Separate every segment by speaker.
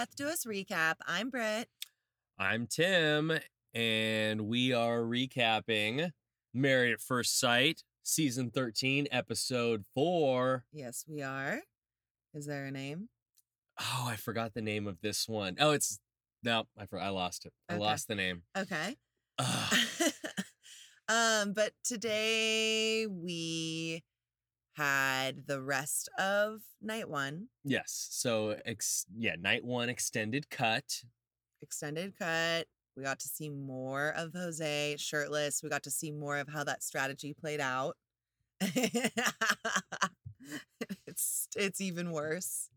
Speaker 1: Death Do Us recap. I'm Britt.
Speaker 2: I'm Tim, and we are recapping Married at First Sight, season 13, episode 4.
Speaker 1: Yes, we are. Is there a name?
Speaker 2: Oh, I forgot the name of this one. Oh, it's no, I for, I lost it. I
Speaker 1: Okay.
Speaker 2: lost the name.
Speaker 1: Okay. Um, but today we had the rest of night one
Speaker 2: yes. So, ex- yeah, night one extended cut.
Speaker 1: extended cut. We got to see more of Jose shirtless. We got to see more of how that strategy played out. it's it's even worse.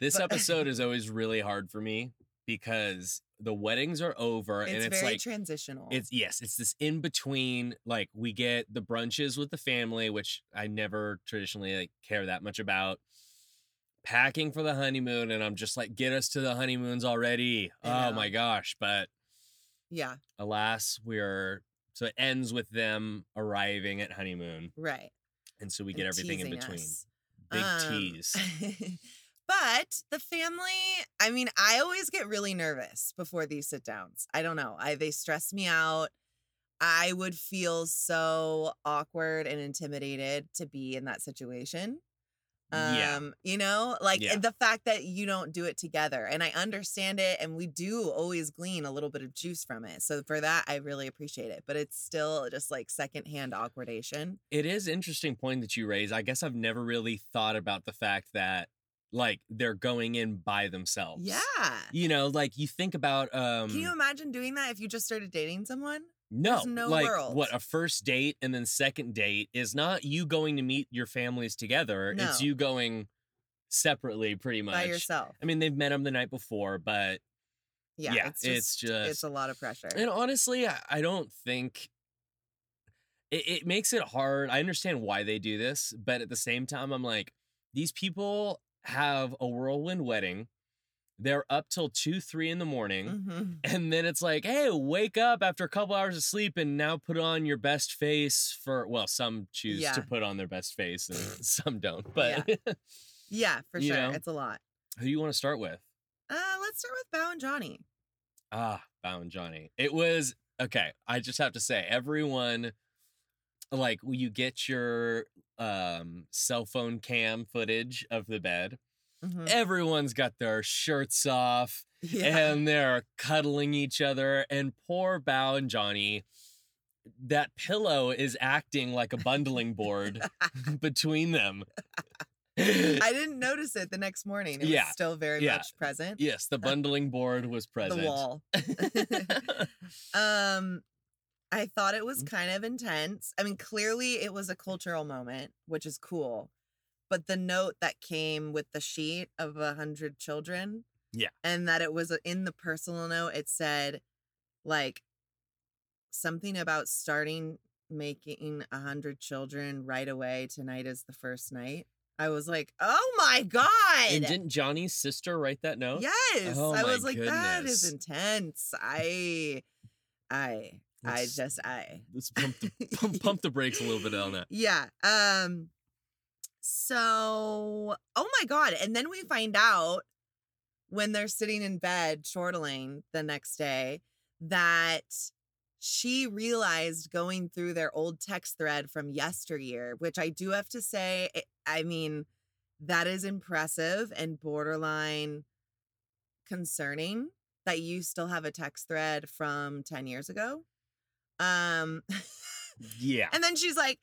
Speaker 2: This
Speaker 1: But-
Speaker 2: episode is always really hard for me because the weddings are over and
Speaker 1: it's
Speaker 2: it's
Speaker 1: very
Speaker 2: like
Speaker 1: transitional.
Speaker 2: It's yes, it's this in between. Like we get the brunches with the family, which I never traditionally like care that much about. Packing for the honeymoon, and I'm just like, get us to the honeymoons already. Oh my gosh! But
Speaker 1: yeah,
Speaker 2: alas, we're so it ends with them arriving at honeymoon,
Speaker 1: right.
Speaker 2: and so we
Speaker 1: and
Speaker 2: get everything in between.
Speaker 1: us.
Speaker 2: Big
Speaker 1: Um,
Speaker 2: tease.
Speaker 1: but the family, I mean, I always get really nervous before these sit downs. I don't know. I they stress me out. I would feel so awkward and intimidated to be in that situation. Um,
Speaker 2: Yeah.
Speaker 1: you know, like
Speaker 2: Yeah.
Speaker 1: the fact that you don't do it together. And I understand it and we do always glean a little bit of juice from it. So for that I really appreciate it. But it's still just like secondhand awkwardation.
Speaker 2: It is interesting point that you raise. I guess I've never really thought about the fact that like they're going in by themselves.
Speaker 1: Yeah.
Speaker 2: You know, like you think about um
Speaker 1: Can you imagine doing that if you just started dating someone?
Speaker 2: No,
Speaker 1: There's no
Speaker 2: like
Speaker 1: world.
Speaker 2: what a first date and then second date is not you going to meet your families together. It's you going separately, pretty much.
Speaker 1: by yourself.
Speaker 2: I mean, they've met them the night before, but
Speaker 1: Yeah,
Speaker 2: yeah,
Speaker 1: it's just,
Speaker 2: it's
Speaker 1: it's a lot of pressure.
Speaker 2: and honestly, I, I don't think it, it makes it hard. I understand why they do this, but at the same time, I'm like, these people have a whirlwind wedding. They're up till two, three in the morning.
Speaker 1: Mhm.
Speaker 2: And then it's like, hey, wake up after a couple hours of sleep and now put on your best face for, well, some choose
Speaker 1: Yeah.
Speaker 2: to put on their best face and some don't. But
Speaker 1: Yeah, for sure.
Speaker 2: know?
Speaker 1: It's a lot.
Speaker 2: who do you want to start with?
Speaker 1: Uh, let's start with Bao and Johnny.
Speaker 2: Ah, Bao and Johnny. It was, okay, I just have to say, everyone, like, you get your um cell phone cam footage of the bed,
Speaker 1: Mhm.
Speaker 2: everyone's got their shirts off.
Speaker 1: Yeah.
Speaker 2: and they're cuddling each other. And poor Bao and Johnny, that pillow is acting like a bundling board between them.
Speaker 1: I didn't notice it the next morning. It
Speaker 2: Yeah,
Speaker 1: was still very
Speaker 2: yeah.
Speaker 1: much present.
Speaker 2: yes, the bundling board was present.
Speaker 1: The wall. um, I thought it was mm-hmm. kind of intense. I mean, clearly it was a cultural moment, which is cool. But the note that came with the sheet of a hundred children,
Speaker 2: Yeah.
Speaker 1: and that it was in the personal note, it said like something about starting making a hundred children right away. Tonight is the first night. I was like, oh my god!
Speaker 2: and didn't Johnny's sister write that note?
Speaker 1: Yes.
Speaker 2: Oh
Speaker 1: I
Speaker 2: my
Speaker 1: was like, that is intense. I I I just I
Speaker 2: Let's pump the, pump, pump the brakes a little bit on that.
Speaker 1: Yeah. Um so oh my god. And then we find out when they're sitting in bed chortling the next day that she realized going through their old text thread from yesteryear, which I do have to say, I mean, that is impressive and borderline concerning that you still have a text thread from 10 years ago. Um
Speaker 2: Yeah.
Speaker 1: and then she's like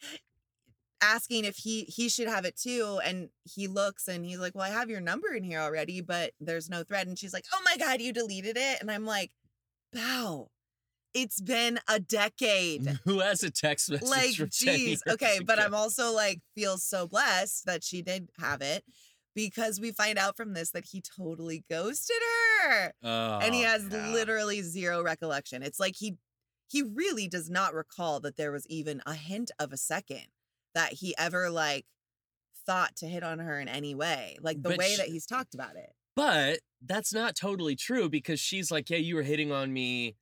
Speaker 1: asking if he he should have it too and he looks and he's like, "Well, I have your number in here already, but there's no thread." And she's like, "Oh my god, you deleted it." And I'm like, "Bao. It's been a decade."
Speaker 2: Who has a text message?
Speaker 1: like
Speaker 2: jeez. 10
Speaker 1: geez okay but i'm also like feel so blessed that she did have it because we find out from this that he totally ghosted her and he
Speaker 2: Oh,
Speaker 1: has
Speaker 2: yeah.
Speaker 1: literally zero recollection it's like he he really does not recall that there was even a hint of a second that he ever like thought to hit on her in any way like the
Speaker 2: But
Speaker 1: way
Speaker 2: sh-
Speaker 1: that he's talked about it
Speaker 2: But that's not totally true because she's like, yeah, you were hitting on me.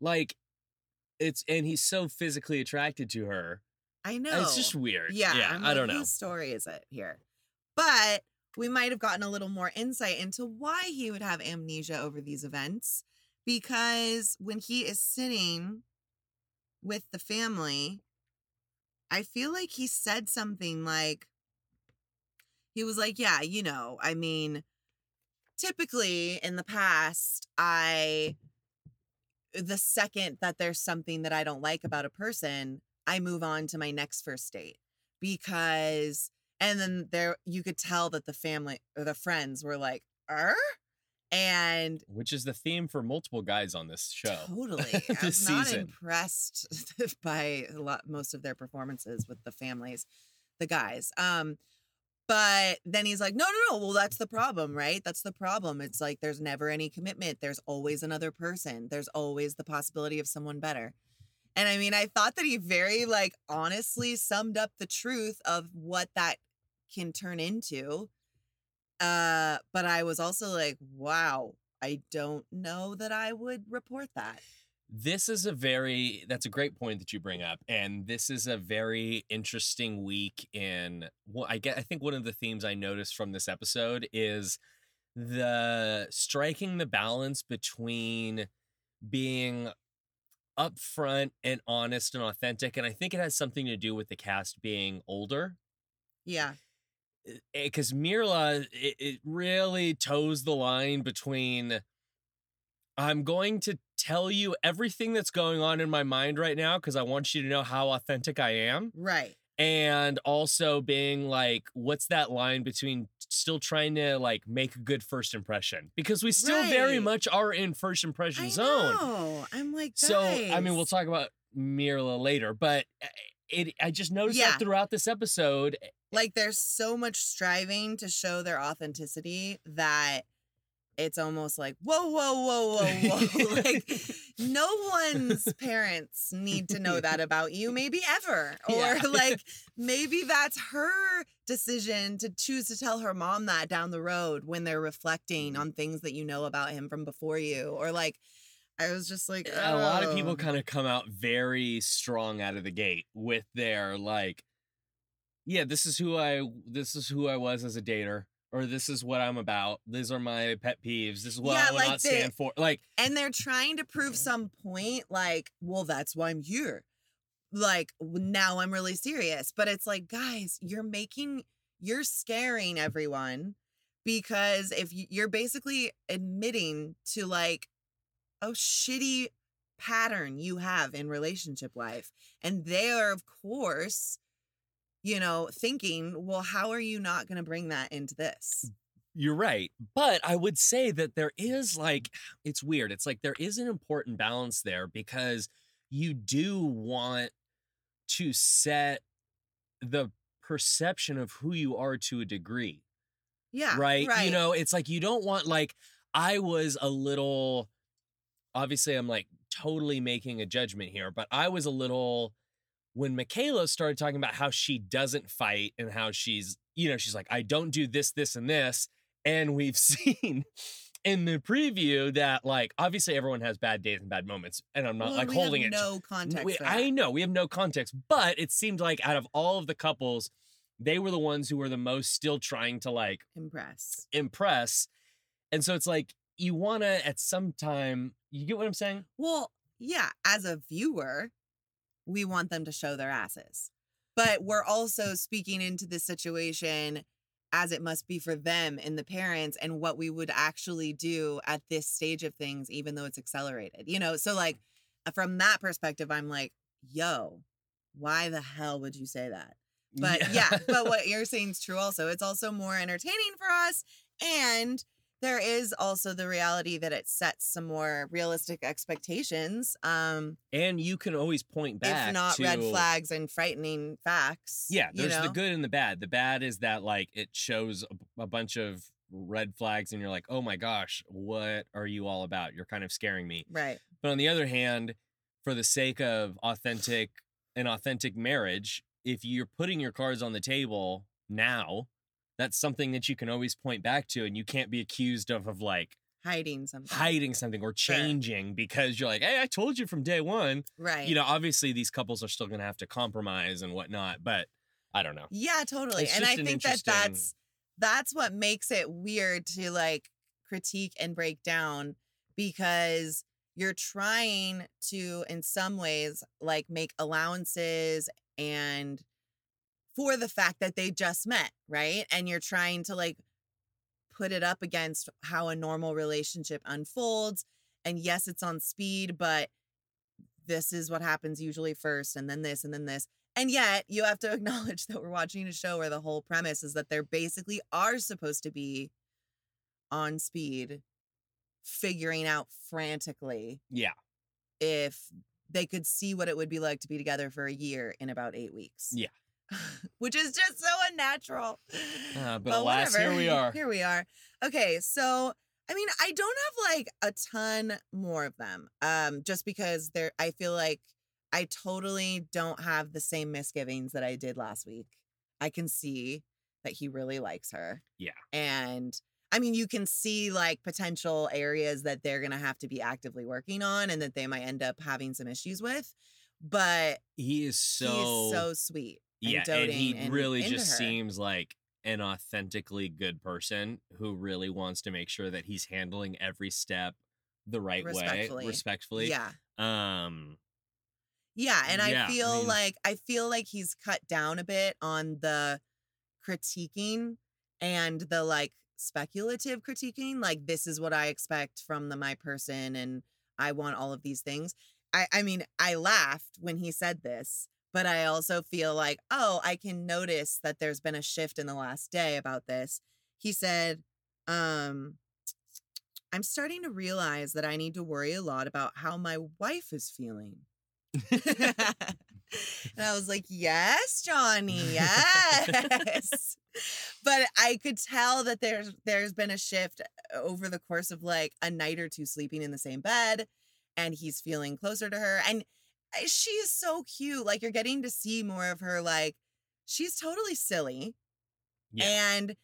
Speaker 2: Like, it's, and he's so physically attracted to her.
Speaker 1: i know
Speaker 2: It's just weird.
Speaker 1: Yeah,
Speaker 2: Yeah.
Speaker 1: I'm
Speaker 2: I
Speaker 1: like,
Speaker 2: don't know.
Speaker 1: Whose story is it here? But we might have gotten a little more insight into why he would have amnesia over these events. Because when he is sitting with the family, I feel like he said something like, he was like, Yeah, you know, I mean, typically in the past, I, the second that there's something that I don't like about a person, I move on to my next first date because, and then there, you could tell that the family or the friends were like, er? And
Speaker 2: which is the theme for multiple guys on this show.
Speaker 1: Totally. I'm
Speaker 2: this
Speaker 1: not
Speaker 2: season.
Speaker 1: impressed by a lot most of their performances with the families, the guys. Um, but then he's like, no, no, no. Well, that's the problem, right? That's the problem. It's like there's never any commitment. There's always another person. There's always the possibility of someone better. And I mean, I thought that he very like honestly summed up the truth of what that can turn into. Uh, but I was also like, wow, I don't know that I would report that.
Speaker 2: This is a very that's a great point that you bring up, and this is a very interesting week in. Well, I get. I think one of the themes I noticed from this episode is the striking the balance between being upfront and honest and authentic, and I think it has something to do with the cast being older
Speaker 1: Yeah.
Speaker 2: Because Myrla, it, it really toes the line between I'm going to tell you everything that's going on in my mind right now because I want you to know how authentic I am.
Speaker 1: Right.
Speaker 2: And also being like, what's that line between still trying to like make a good first impression? Because we still very much are in first impression
Speaker 1: I
Speaker 2: zone.
Speaker 1: know. I'm like,
Speaker 2: So I mean, we'll talk about Myrla later, but uh, it I just noticed
Speaker 1: Yeah.
Speaker 2: that throughout this episode, eh,
Speaker 1: like there's so much striving to show their authenticity that it's almost like whoa whoa whoa whoa whoa like no one's parents need to know that about you maybe ever or
Speaker 2: Yeah.
Speaker 1: like maybe that's her decision to choose to tell her mom that down the road when they're reflecting mm-hmm. on things that you know about him from before you or like i was just like
Speaker 2: a lot of people
Speaker 1: "Oh."
Speaker 2: kind of come out very strong out of the gate with their like yeah this is who i this is who i was as a dater or this is what i'm about. These are my pet peeves. This is what
Speaker 1: Yeah,
Speaker 2: i will
Speaker 1: like
Speaker 2: not
Speaker 1: they-
Speaker 2: stand for like
Speaker 1: and they're trying to prove some point like well that's why i'm here. Like now i'm really serious. But it's like guys you're making you're scaring everyone because if you're basically admitting to like a shitty pattern you have in relationship life and they are of course you know thinking well how are you not going to bring that into this mm,
Speaker 2: You're right. But I would say that there is like, it's weird. It's like there is an important balance there because you do want to set the perception of who you are to a degree.
Speaker 1: yeah
Speaker 2: right?
Speaker 1: right
Speaker 2: You know, it's like you don't want, like, I was a little, obviously, I'm like totally making a judgment here, but I was a little, when Michaela started talking about how she doesn't fight and how she's, you know, she's like, I don't do this, this, and this. And we've seen in the preview that, like, obviously everyone has bad days and bad moments. And I'm not
Speaker 1: Well,
Speaker 2: like
Speaker 1: we
Speaker 2: holding
Speaker 1: have
Speaker 2: it.
Speaker 1: no context
Speaker 2: We-. I know we have no context, but it seemed like out of all of the couples, they were the ones who were the most still trying to like
Speaker 1: impress
Speaker 2: impress. And so it's like you want to at some time, you get what I'm saying?
Speaker 1: Well, yeah, as a viewer, we want them to show their asses. But we're also speaking into this situation as it must be for them and the parents and what we would actually do at this stage of things, even though it's accelerated. You know, so like uh, from that perspective, I'm like, yo, why the hell would you say that? But yeah, but what you're saying is true also. It's also more entertaining for us. And there is also the reality that it sets some more realistic expectations. Um,
Speaker 2: and you can always point back
Speaker 1: if not
Speaker 2: to,
Speaker 1: red flags and frightening facts.
Speaker 2: Yeah,
Speaker 1: you
Speaker 2: there's the good and the bad. The bad is that like it shows a, a bunch of red flags and you're like, "Oh my gosh, what are you all about? You're kind of scaring me."
Speaker 1: Right.
Speaker 2: But on the other hand, for the sake of authentic an authentic marriage, if you're putting your cards on the table now, that's something that you can always point back to and you can't be accused of of like
Speaker 1: Hiding something.
Speaker 2: hiding something or changing because you're like, hey, I told you from day one.
Speaker 1: Right.
Speaker 2: You know, obviously these couples are still gonna have to compromise and whatnot, but I don't know.
Speaker 1: Yeah, totally.
Speaker 2: It's
Speaker 1: and I
Speaker 2: an
Speaker 1: think that that's that's what makes it weird to like critique and break down because you're trying to in some ways like make allowances and for the fact that they just met, right? And you're trying to like put it up against how a normal relationship unfolds. And yes, it's on speed, but this is what happens usually first, and then this, and then this. And yet, you have to acknowledge that we're watching a show where the whole premise is that there basically are supposed to be on speed, figuring out frantically
Speaker 2: Yeah.
Speaker 1: if they could see what it would be like to be together for a year in about eight weeks.
Speaker 2: Yeah.
Speaker 1: Which is just so unnatural.
Speaker 2: Uh, but alas, here we are.
Speaker 1: Here we are. Okay, so I mean, I don't have like a ton more of them. Um, just because they're I feel like I totally don't have the same misgivings that I did last week. I can see that he really likes her.
Speaker 2: Yeah.
Speaker 1: And I mean, you can see like potential areas that they're going to have to be actively working on and that they might end up having some issues with. But
Speaker 2: He is so,
Speaker 1: he's so sweet. And
Speaker 2: yeah, and he
Speaker 1: and
Speaker 2: really just
Speaker 1: her.
Speaker 2: seems like an authentically good person who really wants to make sure that he's handling every step the right way,
Speaker 1: Respectfully.
Speaker 2: respectfully.
Speaker 1: Yeah.
Speaker 2: Um.
Speaker 1: Yeah, and
Speaker 2: Yeah,
Speaker 1: I
Speaker 2: I
Speaker 1: feel
Speaker 2: mean-
Speaker 1: like I feel like he's cut down a bit on the critiquing and the like speculative critiquing. Like this is what I expect from the my person, and I want all of these things. I I mean, I laughed when he said this, but I also feel like, oh, I can notice that there's been a shift in the last day about this. He said, um. I'm starting to realize that I need to worry a lot about how my wife is feeling. and I was like, yes, Johnny, yes. but I could tell that there's there's been a shift over the course of like a night or two sleeping in the same bed and he's feeling closer to her and I- she is so cute. Like you're getting to see more of her like she's totally silly
Speaker 2: Yeah.
Speaker 1: and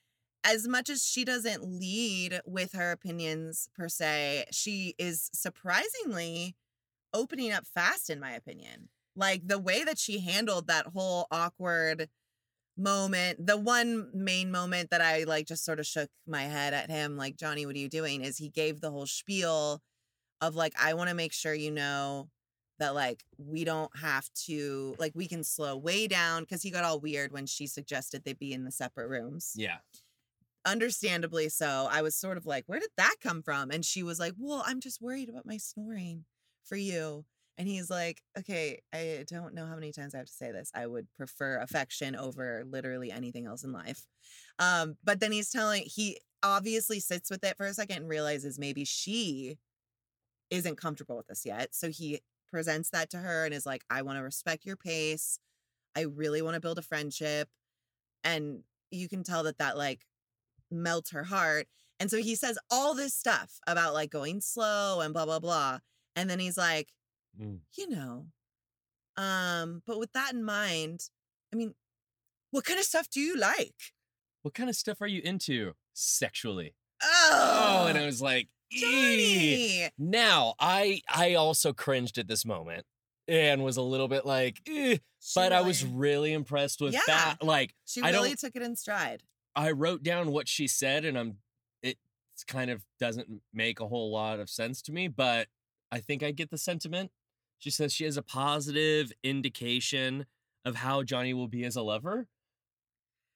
Speaker 1: as much as she doesn't lead with her opinions per se, she is surprisingly opening up fast, in my opinion. Like the way that she handled that whole awkward moment, the one main moment that I like just sort of shook my head at him, like, Johnny, what are you doing? Is he gave the whole spiel of like, I want to make sure you know that like we don't have to like we can slow way down because he got all weird when she suggested they be in the separate rooms.
Speaker 2: Yeah.
Speaker 1: understandably so i was sort of like where did that come from? And she was like well i'm just worried about my snoring for you. And he's like okay i don't know how many times i have to say this. I would prefer affection over literally anything else in life. Um but then he's telling he obviously sits with it for a second and realizes maybe she isn't comfortable with this yet. So he presents that to her and is like i want to respect your pace i really want to build a friendship and you can tell that that like melts her heart. And so he says all this stuff about like going slow and blah blah blah. And then he's like,
Speaker 2: Mm.
Speaker 1: you know, um, but with that in mind, I mean, what kind of stuff do you like?
Speaker 2: What kind of stuff are you into sexually?
Speaker 1: Oh,
Speaker 2: Oh, and I was like,
Speaker 1: Johnny.
Speaker 2: Now, I I also cringed at this moment and was a little bit like, "Eh," but I was
Speaker 1: really-
Speaker 2: really impressed with
Speaker 1: Yeah.
Speaker 2: that. Like,
Speaker 1: she really took it in stride.
Speaker 2: I wrote down what she said, and I'm it kind of doesn't make a whole lot of sense to me, but I think I get the sentiment. She says she has a positive indication of how Johnny will be as a lover.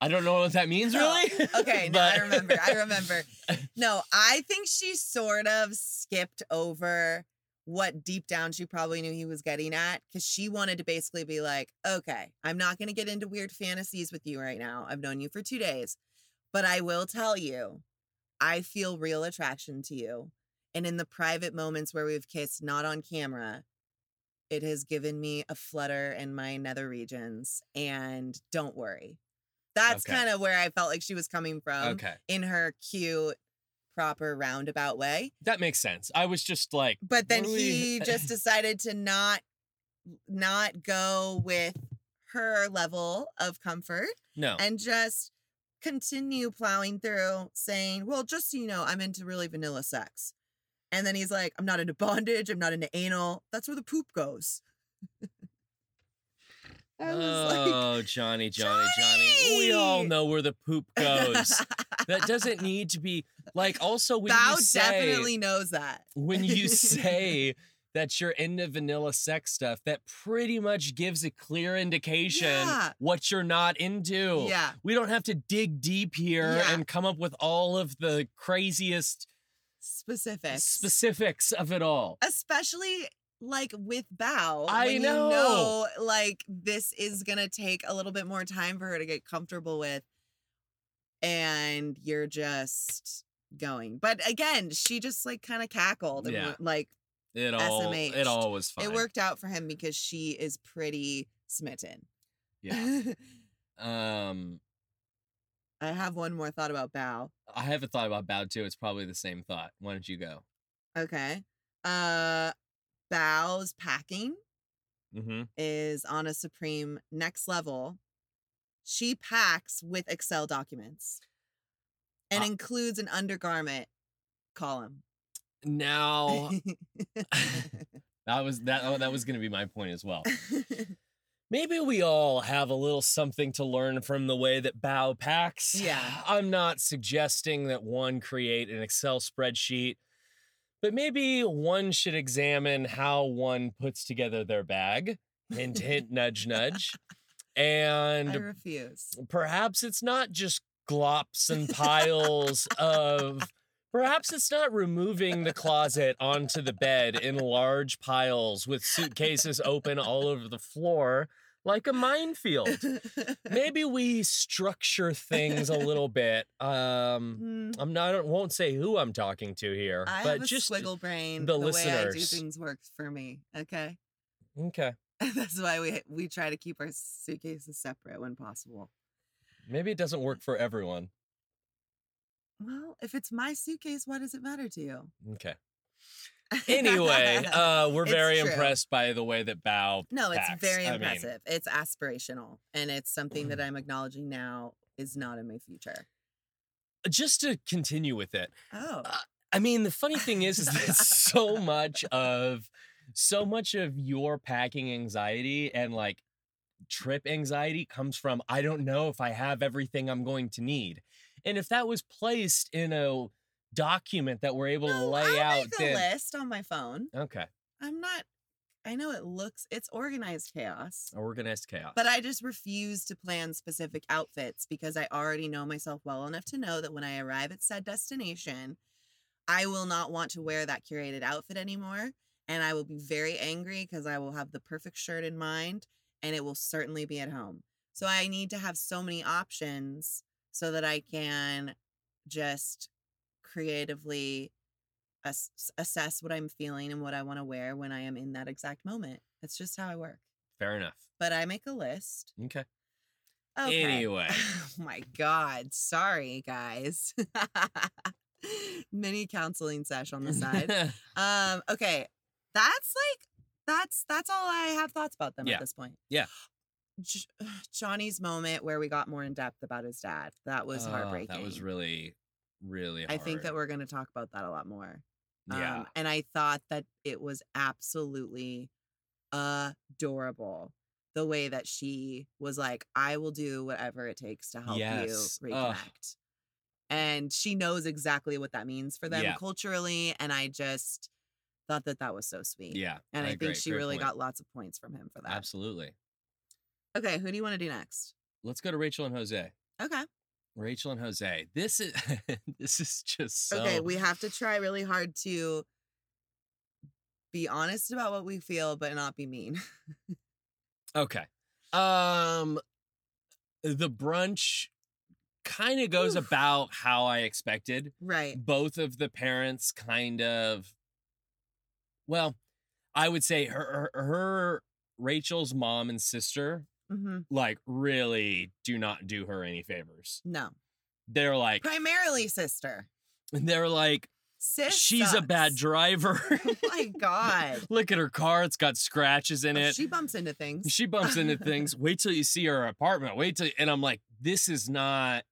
Speaker 2: I don't know what that means, oh, really.
Speaker 1: Okay, no, I remember. I remember. No, I think she sort of skipped over what deep down she probably knew he was getting at because she wanted to basically be like, okay, I'm not going to get into weird fantasies with you right now. I've known you for two days, but I will tell you, I feel real attraction to you. And in the private moments where we've kissed, not on camera, it has given me a flutter in my nether regions. And don't worry. That's
Speaker 2: Okay.
Speaker 1: kind of where I felt like she was coming from
Speaker 2: okay,
Speaker 1: in her cute, proper roundabout way.
Speaker 2: that makes sense. I was just like,
Speaker 1: But then
Speaker 2: we-
Speaker 1: he just decided to not not go with her level of comfort
Speaker 2: no,
Speaker 1: and just continue plowing through saying, "Well, just so you know, I'm into really vanilla sex." And then he's like, "I'm not into bondage, I'm not into anal. That's where the poop goes." I was like,
Speaker 2: Oh, Johnny, Johnny, Johnny. We all know where the poop goes. that doesn't need to be like also when you say
Speaker 1: definitely knows that.
Speaker 2: when you say that you're into vanilla sex stuff, that pretty much gives a clear indication
Speaker 1: Yeah.
Speaker 2: what you're not into.
Speaker 1: Yeah.
Speaker 2: We don't have to dig deep here
Speaker 1: Yeah.
Speaker 2: and come up with all of the craziest
Speaker 1: Specifics.
Speaker 2: specifics of it all.
Speaker 1: Especially like with Bao.
Speaker 2: I know.
Speaker 1: Know, like this is gonna take a little bit more time for her to get comfortable with. And you're just going. But again, she just like kind of cackled and
Speaker 2: Yeah.
Speaker 1: like
Speaker 2: It all
Speaker 1: SMH.
Speaker 2: it all was fine.
Speaker 1: it worked out for him because she is pretty smitten.
Speaker 2: Yeah. Um
Speaker 1: I have one more thought about Bao.
Speaker 2: I have a thought about Bao too. It's probably the same thought. Why don't you go?
Speaker 1: Okay. Uh Bao's packing
Speaker 2: Mm-hmm.
Speaker 1: is on a supreme next level. She packs with Excel documents and
Speaker 2: Uh
Speaker 1: includes an undergarment column.
Speaker 2: Now that was that oh, that was gonna be my point as well. Maybe we all have a little something to learn from the way that Bao packs.
Speaker 1: Yeah.
Speaker 2: I'm not suggesting that one create an Excel spreadsheet, but maybe one should examine how one puts together their bag. Hint, hint, nudge, nudge.
Speaker 1: I
Speaker 2: And
Speaker 1: refuse.
Speaker 2: perhaps it's not just glops and piles of. Perhaps it's not removing the closet onto the bed in large piles with suitcases open all over the floor like a minefield. Maybe we structure things a little bit. Um,
Speaker 1: Mm,
Speaker 2: I'm not. I won't say who I'm talking to here,
Speaker 1: I
Speaker 2: but
Speaker 1: have a
Speaker 2: just
Speaker 1: squiggle brain.
Speaker 2: the
Speaker 1: The, way I do things works for me. Okay.
Speaker 2: okay.
Speaker 1: That's why we we try to keep our suitcases separate when possible.
Speaker 2: Maybe it doesn't work for everyone.
Speaker 1: Well, if it's my suitcase, why does it matter to you?
Speaker 2: Okay. Anyway, uh, we're
Speaker 1: It's
Speaker 2: very
Speaker 1: true.
Speaker 2: impressed by the way that Bao.
Speaker 1: No, it's
Speaker 2: packs.
Speaker 1: very
Speaker 2: I mean-
Speaker 1: impressive. it's aspirational, and it's something that I'm acknowledging now is not in my future.
Speaker 2: Just to continue with it,
Speaker 1: Oh,
Speaker 2: I mean, the funny thing is, is that so much of so much of your packing anxiety and like trip anxiety comes from I don't know if I have everything I'm going to need. And if that was placed in a document that we're able to lay
Speaker 1: I'll
Speaker 2: out,
Speaker 1: make a list on my phone.
Speaker 2: okay,
Speaker 1: I'm not. I know it looks it's organized chaos,
Speaker 2: organized chaos.
Speaker 1: but I just refuse to plan specific outfits because I already know myself well enough to know that when I arrive at said destination, I will not want to wear that curated outfit anymore. And I will be very angry because I will have the perfect shirt in mind and it will certainly be at home. So I need to have so many options so that I can just creatively ass- assess what I'm feeling and what I want to wear when I am in that exact moment. That's just how I work.
Speaker 2: Fair enough.
Speaker 1: But I make a list.
Speaker 2: Okay.
Speaker 1: Okay.
Speaker 2: Anyway.
Speaker 1: Oh my God. Sorry, guys. Mini counseling sesh on the side. um, okay. That's like that's that's all I have thoughts about them
Speaker 2: Yeah.
Speaker 1: at this point.
Speaker 2: Yeah.
Speaker 1: J- Johnny's moment where we got more in depth about his dad. That was
Speaker 2: Oh,
Speaker 1: heartbreaking.
Speaker 2: That was really, really.
Speaker 1: I think that we're going to talk about that a lot more.
Speaker 2: Yeah.
Speaker 1: Um, and I thought that it was absolutely adorable the way that she was like, I will do whatever it takes to help
Speaker 2: Yes.
Speaker 1: you
Speaker 2: Ugh.
Speaker 1: reconnect. And she knows exactly what that means for them
Speaker 2: Yeah.
Speaker 1: culturally. And I just thought that that was so sweet.
Speaker 2: yeah.
Speaker 1: And I, think she really
Speaker 2: point.
Speaker 1: got lots of points from him for that.
Speaker 2: Absolutely.
Speaker 1: Okay. Who do you want to do next?
Speaker 2: Let's go to Rachel and Jose.
Speaker 1: Okay.
Speaker 2: Rachel and Jose. This is this is just so
Speaker 1: Okay. We have to try really hard to be honest about what we feel, but not be mean.
Speaker 2: Okay. Um the brunch kind of goes
Speaker 1: Oof.
Speaker 2: about how I expected.
Speaker 1: right.
Speaker 2: Both of the parents kind of well, I would say her her, her Rachel's mom and sister
Speaker 1: hmm
Speaker 2: like really do not do her any favors.
Speaker 1: No.
Speaker 2: They're like
Speaker 1: Primarily sister.
Speaker 2: they're like
Speaker 1: Sis.
Speaker 2: she's a bad driver.
Speaker 1: Oh my God.
Speaker 2: Look at her car, it's got scratches in
Speaker 1: Oh,
Speaker 2: it.
Speaker 1: She bumps into things.
Speaker 2: she bumps into things. Wait till you see her apartment. Wait till, and I'm like, this is not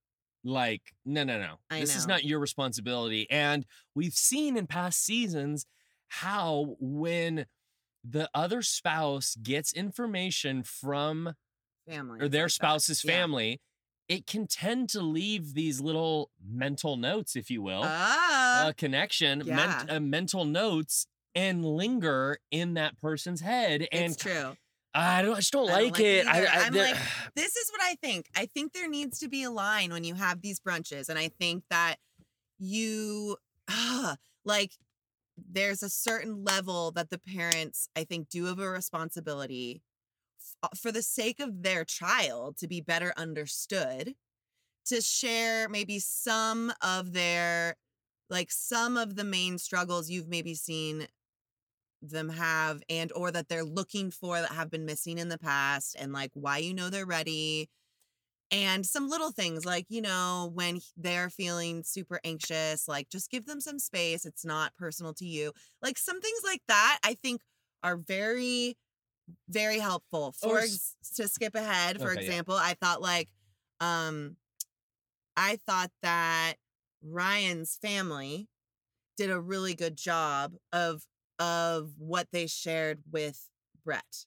Speaker 2: like, no, no, no.
Speaker 1: I
Speaker 2: this is not your responsibility. And we've seen in past seasons how when the other spouse gets information from
Speaker 1: family
Speaker 2: or their
Speaker 1: like that.
Speaker 2: spouse's
Speaker 1: Yeah.
Speaker 2: family, it can tend to leave these little mental notes, if you will,
Speaker 1: Ah,
Speaker 2: a connection,
Speaker 1: yeah.
Speaker 2: ment- uh, mental notes, and linger in that person's head. And
Speaker 1: it's true.
Speaker 2: I don't, I just don't
Speaker 1: I don't
Speaker 2: like,
Speaker 1: like
Speaker 2: it. I,
Speaker 1: either.
Speaker 2: I,
Speaker 1: I'm like, this is what I think. I think there needs to be a line when you have these brunches. And I think that you, ah, like, there's a certain level that the parents, I think, do have a responsibility Uh, for the sake of their child to be better understood, to share maybe some of their, like, some of the main struggles you've maybe seen them have and or that they're looking for that have been missing in the past and like why you know they're ready and some little things like you know when they're feeling super anxious like just give them some space it's not personal to you like some things like that i think are very very helpful for
Speaker 2: Or
Speaker 1: ex- to skip ahead for
Speaker 2: Okay, yeah.
Speaker 1: example i thought like um i thought that ryan's family did a really good job of of what they shared with Brett.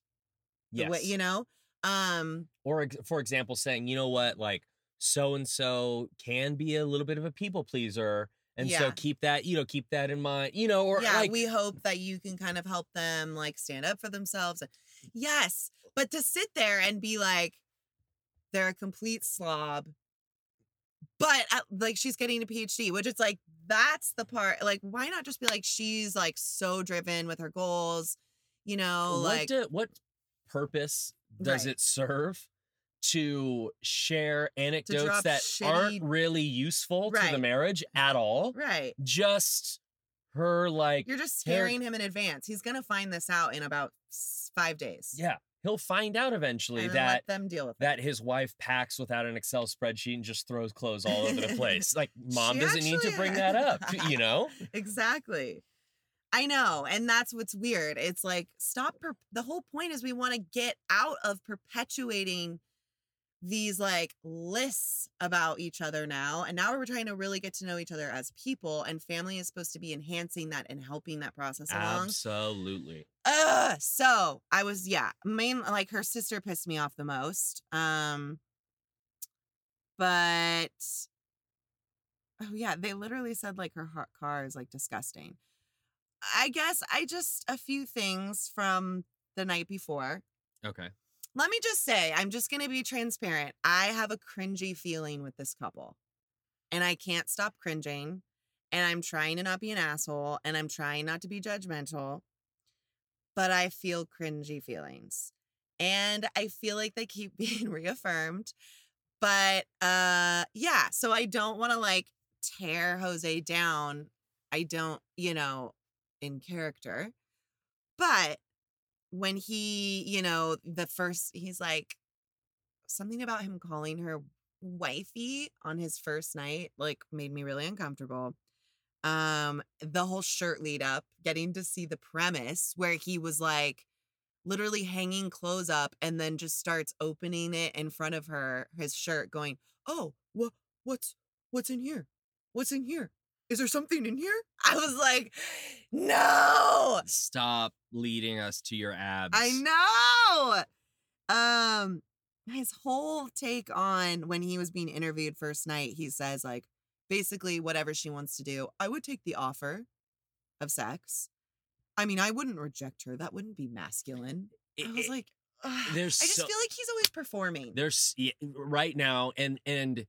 Speaker 2: Yes.
Speaker 1: way- you know? Um
Speaker 2: or for example, saying, you know what, like so and so can be a little bit of a people pleaser. And so keep that, you know, keep that in mind, you know, or
Speaker 1: yeah,
Speaker 2: like
Speaker 1: we hope that you can kind of help them like stand up for themselves. Yes, but to sit there and be like they're a complete slob. But uh, like she's getting a PhD, which it's like that's the part. Like, why not just be like she's like so driven with her goals, you know?
Speaker 2: what
Speaker 1: like,
Speaker 2: do- what purpose does
Speaker 1: Right.
Speaker 2: it serve to share anecdotes
Speaker 1: drop
Speaker 2: that aren't really useful to the marriage at all?
Speaker 1: right?
Speaker 2: Just her like
Speaker 1: You're just scaring him in advance. He's gonna find this out in about five days.
Speaker 2: yeah, he'll find out eventually that
Speaker 1: let them deal with
Speaker 2: that his wife packs without an Excel spreadsheet and just throws clothes all over the place. Like mom
Speaker 1: She
Speaker 2: doesn't need to bring that up, you know?
Speaker 1: Exactly. I know, and that's what's weird. It's like stop. Per- the whole point is we want to get out of perpetuating these like lists about each other now, and now we're trying to really get to know each other as people. And family is supposed to be enhancing that and helping that process along.
Speaker 2: Absolutely.
Speaker 1: Ugh. So I was, yeah, main like her sister pissed me off the most. Um, but oh yeah, they literally said like her har- car is like disgusting. I guess I just a few things from the night before.
Speaker 2: Okay.
Speaker 1: Let me just say, I'm just gonna be transparent. I have a cringy feeling with this couple, and I can't stop cringing. And I'm trying to not be an asshole, and I'm trying not to be judgmental but I feel cringy feelings. And I feel like they keep being reaffirmed. But uh yeah, so I don't want to like tear Jose down. I don't, you know, in character. But when he, you know, the first he's like something about him calling her wifey on his first night like made me really uncomfortable. Um the whole shirt lead up getting to see the premise where he was like literally hanging clothes up and then just starts opening it in front of her his shirt going oh what what's what's in here? What's in here is there something in here i was like no
Speaker 2: Stop leading us to your abs.
Speaker 1: I know. Um his whole take on when he was being interviewed first night, he says like basically whatever she wants to do, I would take the offer of sex. I mean, I wouldn't reject her. That wouldn't be masculine. I was
Speaker 2: It-
Speaker 1: like, ugh.
Speaker 2: there's
Speaker 1: I just
Speaker 2: so-
Speaker 1: feel like he's always performing.
Speaker 2: there's yeah, right now and and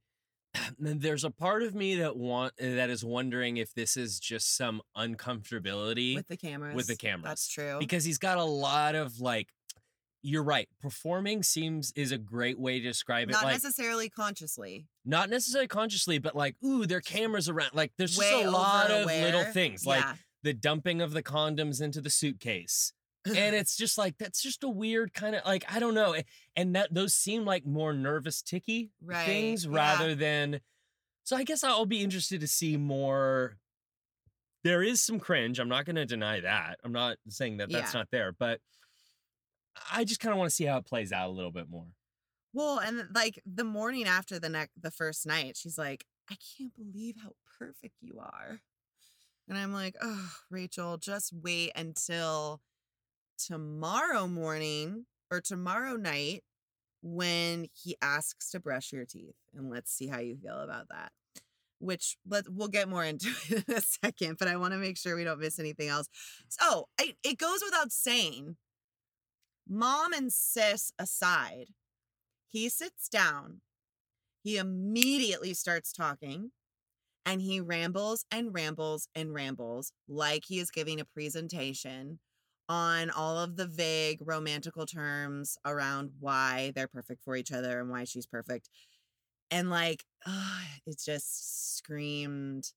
Speaker 2: there's a part of me that want that is wondering if this is just some uncomfortability
Speaker 1: with the cameras.
Speaker 2: with the cameras.
Speaker 1: That's true.
Speaker 2: because he's got a lot of like you're right performing seems is a great way to describe it
Speaker 1: Not
Speaker 2: like
Speaker 1: necessarily consciously.
Speaker 2: not necessarily consciously but like ooh there are cameras around like there's just a lot of
Speaker 1: over-aware.
Speaker 2: little things like the dumping of the condoms into the suitcase and it's just like that's just a weird kind of like I don't know, and that those seem like more nervous ticky
Speaker 1: Right,
Speaker 2: things
Speaker 1: yeah.
Speaker 2: rather than. So I guess I'll be interested to see more. There is some cringe. I'm not going to deny that. I'm not saying that that's
Speaker 1: Yeah.
Speaker 2: not there, but I just kind of want to see how it plays out a little bit more.
Speaker 1: Well, and like the morning after the next the first night, she's like, I can't believe how perfect you are. And I'm like, oh, Rachel, just wait until tomorrow morning or tomorrow night when he asks to brush your teeth. And let's see how you feel about that. Which let we'll get more into it in a second, but I want to make sure we don't miss anything else. So oh, I, it goes without saying, mom and sis aside, he sits down, he immediately starts talking, and he rambles and rambles and rambles like he is giving a presentation on all of the vague romantical terms around why they're perfect for each other and why she's perfect. And like, it just screamed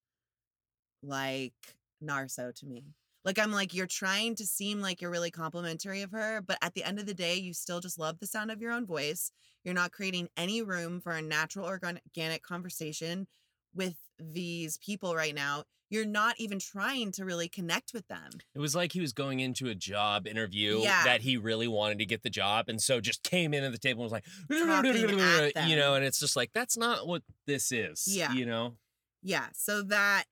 Speaker 1: like Narso to me. Like, I'm like, you're trying to seem like you're really complimentary of her, but at the end of the day, you still just love the sound of your own voice. You're not creating any room for a natural organic conversation with these people right now you're not even trying to really connect with them.
Speaker 2: It was like he was going into a job interview
Speaker 1: Yeah.
Speaker 2: that he really wanted to get the job, and so just came in at the table and was like,
Speaker 1: Talking at them.
Speaker 2: you know, and it's just like that's not what this is.
Speaker 1: Yeah.
Speaker 2: you know.
Speaker 1: Yeah. So that,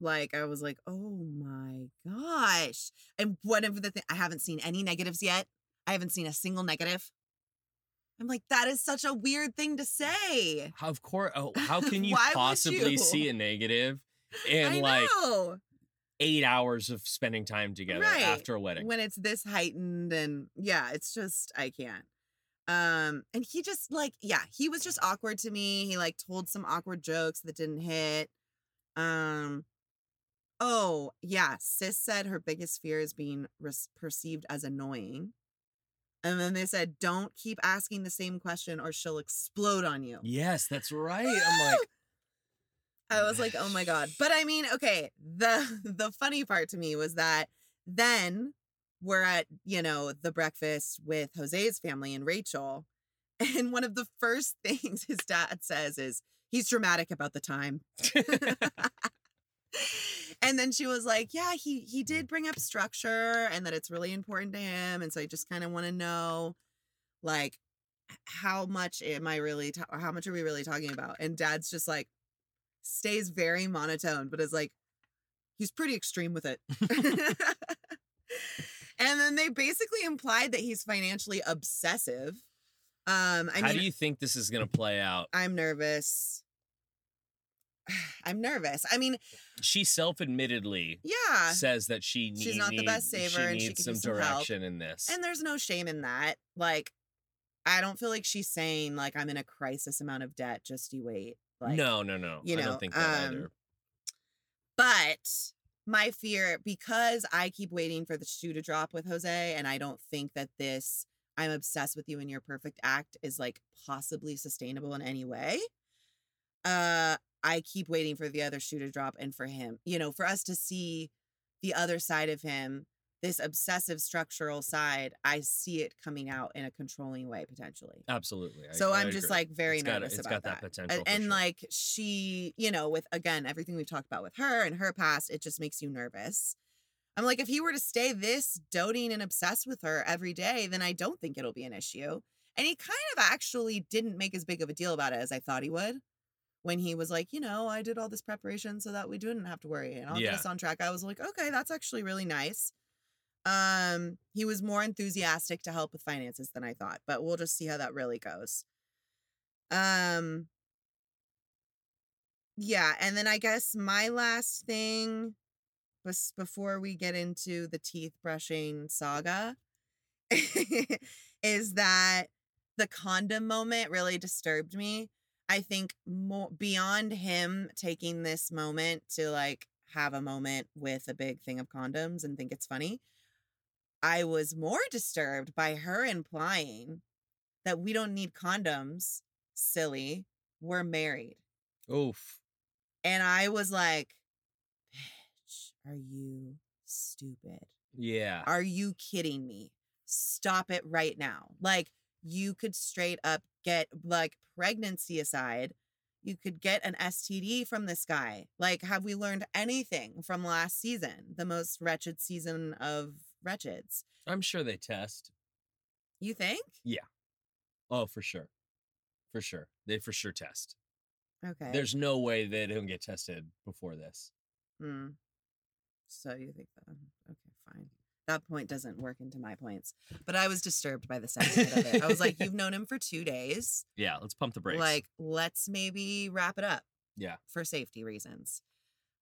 Speaker 1: like, I was like, oh my gosh. And one of the things, I haven't seen any negatives yet. I haven't seen a single negative. I'm like, that is such a weird thing to say.
Speaker 2: Of course, oh, how can you possibly
Speaker 1: you?
Speaker 2: see a negative
Speaker 1: I
Speaker 2: like eight hours of spending time together
Speaker 1: Right.
Speaker 2: after a wedding?
Speaker 1: when it's this heightened and yeah, it's just I can't. Um and he just like yeah, he was just awkward to me. He like told some awkward jokes that didn't hit. Um Oh, yeah, sis said her biggest fear is being res- perceived as annoying. And then they said don't keep asking the same question or she'll explode on you.
Speaker 2: yes, that's right. I'm like,
Speaker 1: I was like, oh my god. But I mean, okay, the the funny part to me was that then we're at, you know, the breakfast with Jose's family and Rachel. And one of the first things his dad says is he's dramatic about the time. and then she was like, yeah, he he mm. did bring up structure and that it's really important to him and so I just kind of want to know like how much am I really ta- how much are we really talking about? And dad's just like stays very monotone but is like he's pretty extreme with it. and then they basically implied that he's financially obsessive. Um I mean, how
Speaker 2: do you think this is gonna play out?
Speaker 1: I'm nervous. I'm nervous. I mean,
Speaker 2: She self-admittedly
Speaker 1: yeah.
Speaker 2: says that she
Speaker 1: She's
Speaker 2: need-
Speaker 1: not the best saver and she
Speaker 2: needs some
Speaker 1: some help.
Speaker 2: direction in this.
Speaker 1: And there's no shame in that. Like, I don't feel like she's saying like I'm in a crisis amount of debt. Just you wait. Like,
Speaker 2: no, no, no.
Speaker 1: you
Speaker 2: I don't think that
Speaker 1: um,
Speaker 2: either.
Speaker 1: But my fear, because I keep waiting for the shoe to drop with Jose, and I don't think that this I'm obsessed with you and your perfect act is like possibly sustainable in any way. Uh I keep waiting for the other shoe to drop and for him, you know, for us to see the other side of him, this obsessive structural side, I see it coming out in a controlling way potentially.
Speaker 2: Absolutely. I-
Speaker 1: So
Speaker 2: I
Speaker 1: I'm just
Speaker 2: agree.
Speaker 1: like very
Speaker 2: It's got-
Speaker 1: nervous
Speaker 2: it's
Speaker 1: about
Speaker 2: got that
Speaker 1: that.
Speaker 2: potential
Speaker 1: And, and
Speaker 2: sure.
Speaker 1: like she, you know, with again everything we've talked about with her and her past, it just makes you nervous. I'm like, if he were to stay this doting and obsessed with her every day, then I don't think it'll be an issue. And he kind of actually didn't make as big of a deal about it as I thought he would. When he was like, you know, I did all this preparation so that we didn't have to worry and I'll
Speaker 2: Yeah.
Speaker 1: get us on track. I was like, okay, that's actually really nice. Um, he was more enthusiastic to help with finances than I thought, but we'll just see how that really goes. Um yeah, and then I guess my last thing was before we get into the teeth brushing saga is that the condom moment really disturbed me. I think more beyond him taking this moment to like have a moment with a big thing of condoms and think it's funny. I was more disturbed by her implying that we don't need condoms, silly. We're married.
Speaker 2: Oof.
Speaker 1: And I was like, bitch, are you stupid?
Speaker 2: Yeah.
Speaker 1: Are you kidding me? Stop it right now. Like, you could straight up get, like, pregnancy aside, you could get an STD from this guy. Like, have we learned anything from last season, the most wretched season of wretcheds?
Speaker 2: I'm sure they test.
Speaker 1: You think? Yeah.
Speaker 2: Oh, for sure. For sure. They for sure test.
Speaker 1: Okay.
Speaker 2: There's no way they don't get tested before this.
Speaker 1: Hmm. So you think that? Okay, fine. that point doesn't work into my points. But I was disturbed by the sentiment of it. I was like, you've known him for two days.
Speaker 2: Yeah, let's pump the brakes.
Speaker 1: Like, let's maybe wrap it up.
Speaker 2: Yeah.
Speaker 1: For safety reasons.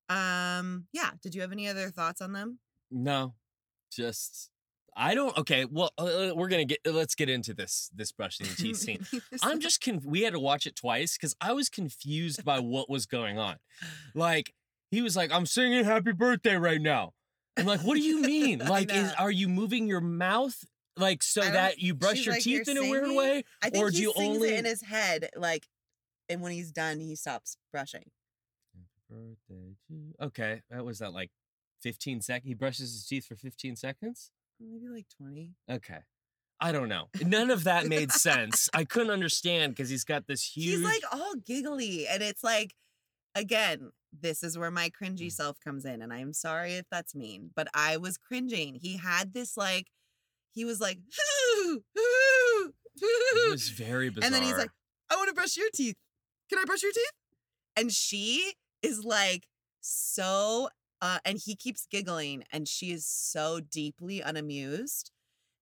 Speaker 1: Um, yeah. Did you have any other thoughts on them?
Speaker 2: no, just I don't. Okay, well, uh, we're gonna get. Let's get into this this brushing the teeth scene. I'm just con- we had to watch it twice because I was confused by what was going on. Like he was like, "I'm singing Happy Birthday right now." I'm like, "What do you mean? Like, is are you moving your mouth like so that you brush your
Speaker 1: like,
Speaker 2: teeth
Speaker 1: "You're
Speaker 2: in a weird way?"
Speaker 1: I think
Speaker 2: or do you only-
Speaker 1: it in his head, like, and when he's done, he stops brushing.
Speaker 2: Birthday Okay, that was that like 15 seconds. He brushes his teeth for 15 seconds.
Speaker 1: Maybe like 20.
Speaker 2: Okay. I don't know. None of that made sense. I couldn't understand because he's got this huge.
Speaker 1: He's like all giggly. And it's like, again, this is where my
Speaker 2: Mm.
Speaker 1: cringy self comes in. And I'm sorry if that's mean, but I was cringing. He had this like, he was like, "Hoo, hoo,
Speaker 2: it
Speaker 1: hoo."
Speaker 2: was very bizarre.
Speaker 1: and then he's like, I want to brush your teeth. Can I brush your teeth? And she is like so uh and he keeps giggling and she is so deeply unamused.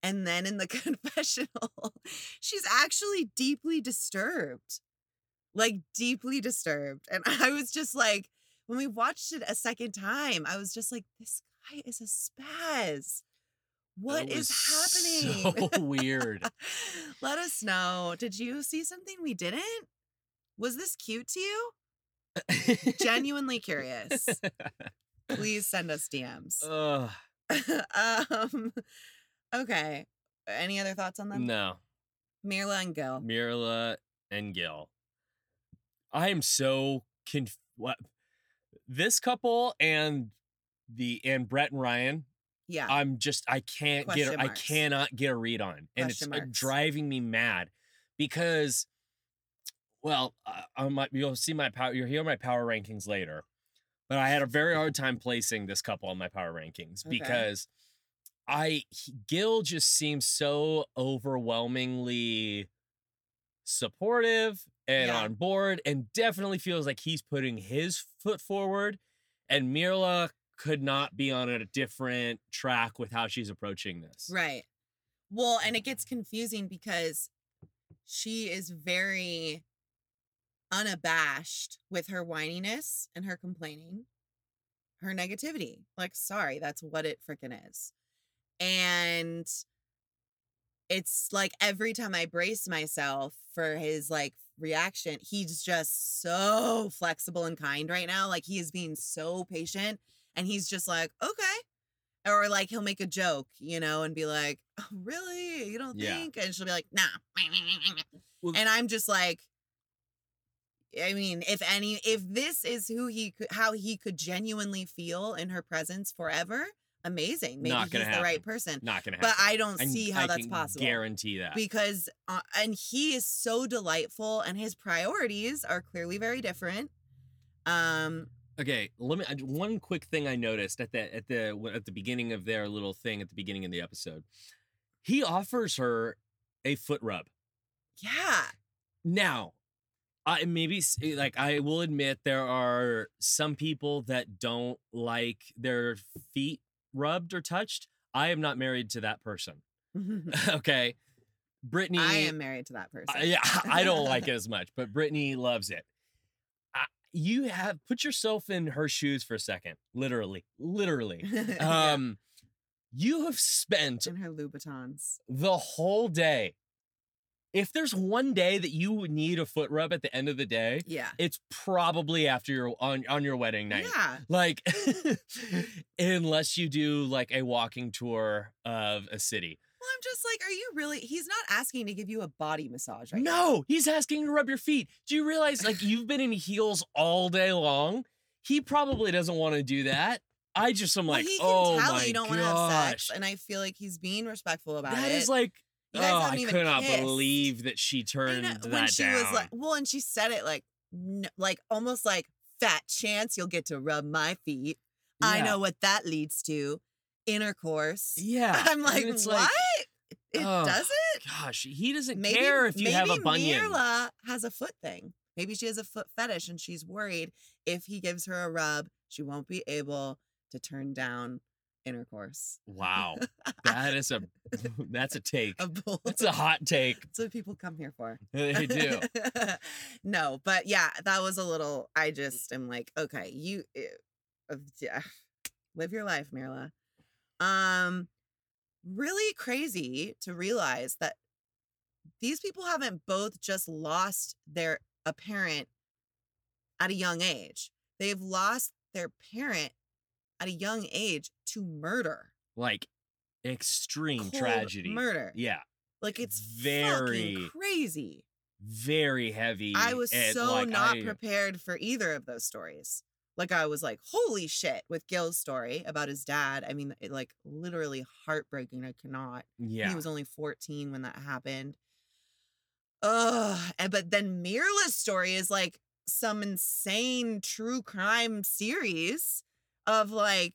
Speaker 1: And then in the confessional, she's actually deeply disturbed. Like deeply disturbed. And I was just like when we watched it a second time, I was just like this guy is a spaz. What is happening?
Speaker 2: So weird.
Speaker 1: Let us know. Did you see something we didn't? Was this cute to you? Genuinely curious. Please send us DMs. Um, okay. Any other thoughts on them?
Speaker 2: no,
Speaker 1: Myrla and Gil.
Speaker 2: Myrla and Gil. I am so conf. What this couple and the and Brett and Ryan.
Speaker 1: Yeah.
Speaker 2: I'm just I can't get
Speaker 1: Question
Speaker 2: a- I cannot get a read on, and
Speaker 1: Question
Speaker 2: it's uh, driving me mad because, well, uh, I might you'll see my power you'll hear my power rankings later, but I had a very hard time placing this couple on my power rankings
Speaker 1: Okay.
Speaker 2: because I he- Gil just seems so overwhelmingly supportive and
Speaker 1: Yeah.
Speaker 2: on board, and definitely feels like he's putting his foot forward, and Myrla could not be on a different track with how she's approaching this.
Speaker 1: Right. Well, and it gets confusing because she is very unabashed with her whininess and her complaining, her negativity. Like, sorry, that's what it freaking is. And it's like every time I brace myself for his like reaction, he's just so flexible and kind right now. Like, he is being so patient and he's just like, okay or like he'll make a joke, you know, and be like, oh, "Really? You don't
Speaker 2: Yeah.
Speaker 1: think?" And she'll be like, "Nah."
Speaker 2: Well-
Speaker 1: and I'm just like, I mean, if any, if this is who he could, how he could genuinely feel in her presence forever, amazing. Maybe he's
Speaker 2: gonna
Speaker 1: the right person.
Speaker 2: Not gonna happen.
Speaker 1: But I don't see how
Speaker 2: I
Speaker 1: that's
Speaker 2: can
Speaker 1: possible.
Speaker 2: Guarantee that.
Speaker 1: because uh, and he is so delightful, and his priorities are clearly very different. Um,
Speaker 2: Okay, let me one quick thing I noticed at the at the at the beginning of their little thing at the beginning of the episode. He offers her a foot rub.
Speaker 1: yeah,
Speaker 2: Now, I maybe eh, like I will admit there are some people that don't like their feet rubbed or touched. I am not married to that person. okay. Brittany
Speaker 1: I am married to that person.
Speaker 2: I- yeah, I don't like it as much, but Brittany loves it. I, you have put yourself in her shoes for a second, literally, literally.
Speaker 1: Yeah.
Speaker 2: Um, you have spent
Speaker 1: and her Louboutins.
Speaker 2: the whole day. If there's one day that you would need a foot rub at the end of the day,
Speaker 1: Yeah.
Speaker 2: it's probably after your on on your wedding night.
Speaker 1: Yeah.
Speaker 2: Like, unless you do like a walking tour of a city.
Speaker 1: Well, I'm just like, are you really? He's not asking to give you a body massage right now.
Speaker 2: No, he's asking to rub your feet. Do you realize like you've been in heels all day long? He probably doesn't want to do that. I just am
Speaker 1: Well,
Speaker 2: like,
Speaker 1: he can
Speaker 2: oh
Speaker 1: tell
Speaker 2: my
Speaker 1: you don't
Speaker 2: gosh.
Speaker 1: want to have sex, and I feel like he's being respectful about
Speaker 2: That
Speaker 1: That
Speaker 2: is like,
Speaker 1: You guys
Speaker 2: oh,
Speaker 1: haven't
Speaker 2: I
Speaker 1: even
Speaker 2: could not
Speaker 1: kissed.
Speaker 2: believe that she turned
Speaker 1: know,
Speaker 2: that
Speaker 1: when she
Speaker 2: down.
Speaker 1: was like, well, and she said it like, n- like almost like, fat chance you'll get to rub my feet. I know what that leads to, intercourse.
Speaker 2: Yeah,
Speaker 1: I'm like,
Speaker 2: and
Speaker 1: what?
Speaker 2: like,
Speaker 1: it
Speaker 2: oh,
Speaker 1: does it?
Speaker 2: Gosh, he doesn't
Speaker 1: maybe,
Speaker 2: care if you have a bunion.
Speaker 1: Myrla has a foot thing. Maybe she has a foot fetish and she's worried if he gives her a rub, she won't be able to turn down intercourse.
Speaker 2: Wow. That is a that's a take.
Speaker 1: A bull.
Speaker 2: That's a hot take.
Speaker 1: That's what people come here for.
Speaker 2: They do.
Speaker 1: no, but yeah, that was a little. I just am like, okay, you uh, yeah, live your life, Myrla. Um, really crazy to realize that these people haven't both just lost their a parent at a young age. They've lost their parent at a young age to murder.
Speaker 2: Like extreme
Speaker 1: Cold
Speaker 2: tragedy.
Speaker 1: Murder.
Speaker 2: Yeah.
Speaker 1: Like it's
Speaker 2: Very-
Speaker 1: crazy.
Speaker 2: Very heavy.
Speaker 1: I was so
Speaker 2: like,
Speaker 1: not
Speaker 2: I-
Speaker 1: prepared for either of those stories. Like I was like, holy shit, with Gil's story about his dad. I mean, it, like literally heartbreaking. I cannot.
Speaker 2: Yeah.
Speaker 1: He was only 14 when that happened. Ugh. And but then Myrla's story is like some insane true crime series of like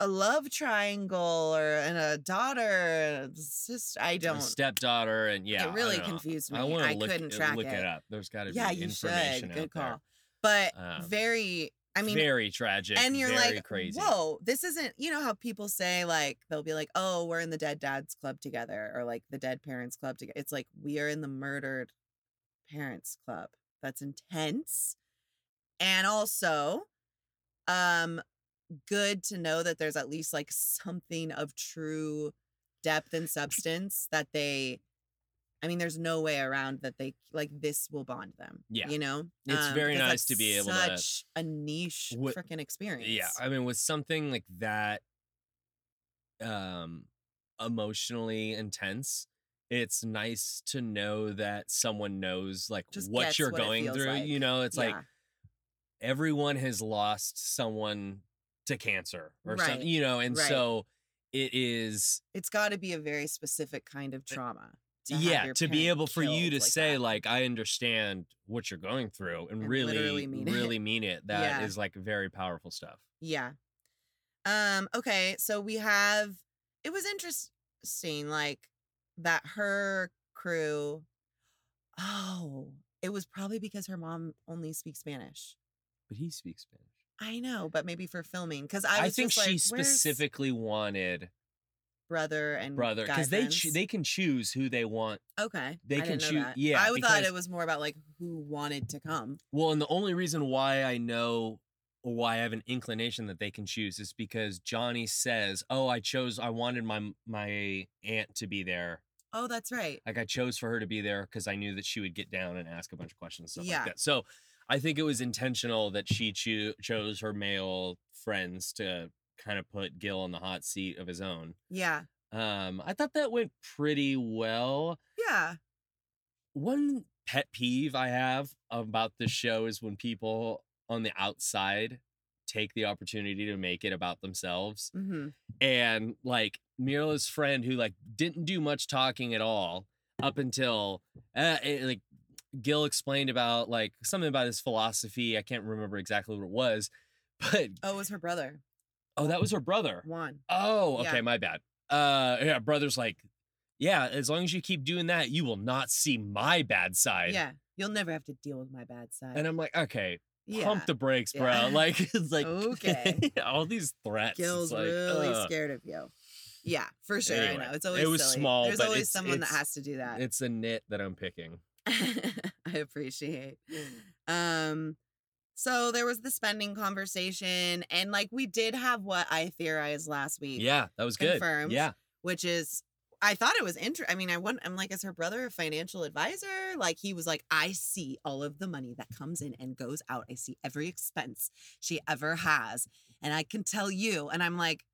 Speaker 1: a love triangle or and a daughter, sister. I
Speaker 2: a
Speaker 1: don't.
Speaker 2: stepdaughter and yeah.
Speaker 1: it really confused me.
Speaker 2: I
Speaker 1: I,
Speaker 2: look,
Speaker 1: couldn't
Speaker 2: uh,
Speaker 1: track
Speaker 2: look
Speaker 1: it.
Speaker 2: it up. There's got to be
Speaker 1: Yeah, you
Speaker 2: information
Speaker 1: should. Good call.
Speaker 2: there.
Speaker 1: But
Speaker 2: Um,
Speaker 1: very. I mean,
Speaker 2: very tragic.
Speaker 1: and you're like,
Speaker 2: crazy.
Speaker 1: whoa, this isn't, you know how people say, like, they'll be like, oh, we're in the dead dads club together, or like the dead parents club together. It's like, we are in the murdered parents club. That's intense. And also, um, good to know that there's at least like something of true depth and substance that they, I mean, there's no way around that they like this will bond them.
Speaker 2: Yeah.
Speaker 1: You know?
Speaker 2: It's very nice to be able to-
Speaker 1: such a niche freaking experience.
Speaker 2: Yeah, I mean, with something like that, um, emotionally intense, it's nice to know that someone knows like
Speaker 1: Just
Speaker 2: what you're
Speaker 1: what
Speaker 2: going through.
Speaker 1: like.
Speaker 2: You know, it's like
Speaker 1: Yeah.
Speaker 2: Everyone has lost someone to cancer or
Speaker 1: Right,
Speaker 2: something. You know, and
Speaker 1: right.
Speaker 2: so it is
Speaker 1: it's got to be a very specific kind of trauma. to
Speaker 2: yeah to be able for you to
Speaker 1: like
Speaker 2: say
Speaker 1: that.
Speaker 2: like i understand what you're going through and,
Speaker 1: And
Speaker 2: really
Speaker 1: mean it.
Speaker 2: really mean it That is
Speaker 1: Yeah.
Speaker 2: like very powerful stuff
Speaker 1: Yeah. Um. Okay. So we have. It was interesting, like that her crew. Oh, it was probably because her mom only speaks Spanish.
Speaker 2: But he speaks spanish
Speaker 1: I know, but maybe for filming, because I
Speaker 2: i, think she
Speaker 1: like, "Where's
Speaker 2: specifically wanted
Speaker 1: brother and
Speaker 2: brother because they ch- they can choose who they want
Speaker 1: okay
Speaker 2: they
Speaker 1: I
Speaker 2: can
Speaker 1: didn't know
Speaker 2: choo-
Speaker 1: that.
Speaker 2: yeah,
Speaker 1: I would thought it was more about like who wanted to come.
Speaker 2: well and the only reason why i know or why i have an inclination that they can choose is because johnny says oh i chose i wanted my my aunt to be there
Speaker 1: Oh, that's right.
Speaker 2: Like I chose for her to be there because I knew that she would get down and ask a bunch of questions, stuff
Speaker 1: Yeah.
Speaker 2: like that. So I think it was intentional that she cho- chose her male friends to kind of put Gil on the hot seat of his own.
Speaker 1: Yeah.
Speaker 2: Um, I thought that went pretty well.
Speaker 1: Yeah.
Speaker 2: One pet peeve I have about this show is when people on the outside take the opportunity to make it about themselves
Speaker 1: Mm-hmm.
Speaker 2: and like Myrla's friend who like didn't do much talking at all up until uh, it, like Gil explained about like something about his philosophy. I can't remember exactly what it was, but
Speaker 1: Oh, it was her brother
Speaker 2: oh, that was her brother.
Speaker 1: Juan.
Speaker 2: Oh, okay,
Speaker 1: Yeah.
Speaker 2: my bad. Uh, yeah, brother's like, yeah, as long as you keep doing that, you will not see my bad side.
Speaker 1: Yeah. You'll never have to deal with my bad side.
Speaker 2: And I'm like, okay,
Speaker 1: yeah.
Speaker 2: pump the brakes, bro.
Speaker 1: Yeah.
Speaker 2: Like, it's like,
Speaker 1: Okay.
Speaker 2: all these threats.
Speaker 1: Gil's
Speaker 2: like,
Speaker 1: really
Speaker 2: ugh.
Speaker 1: scared of you. Yeah, for sure.
Speaker 2: Anyway,
Speaker 1: I know. It's always it
Speaker 2: was
Speaker 1: silly.
Speaker 2: small,
Speaker 1: There's
Speaker 2: but
Speaker 1: always
Speaker 2: it's-
Speaker 1: someone that has to do that.
Speaker 2: It's a nit that I'm picking.
Speaker 1: I appreciate. Um so there was the spending conversation and like we did have what I theorized last week,
Speaker 2: Yeah, that was good.
Speaker 1: Confirmed.
Speaker 2: Yeah.
Speaker 1: which is I thought it was interesting. I mean, I want I'm like, is her brother a financial advisor? Like he was like, I see all of the money that comes in and goes out. I see every expense she ever has. And I can tell you. And I'm like,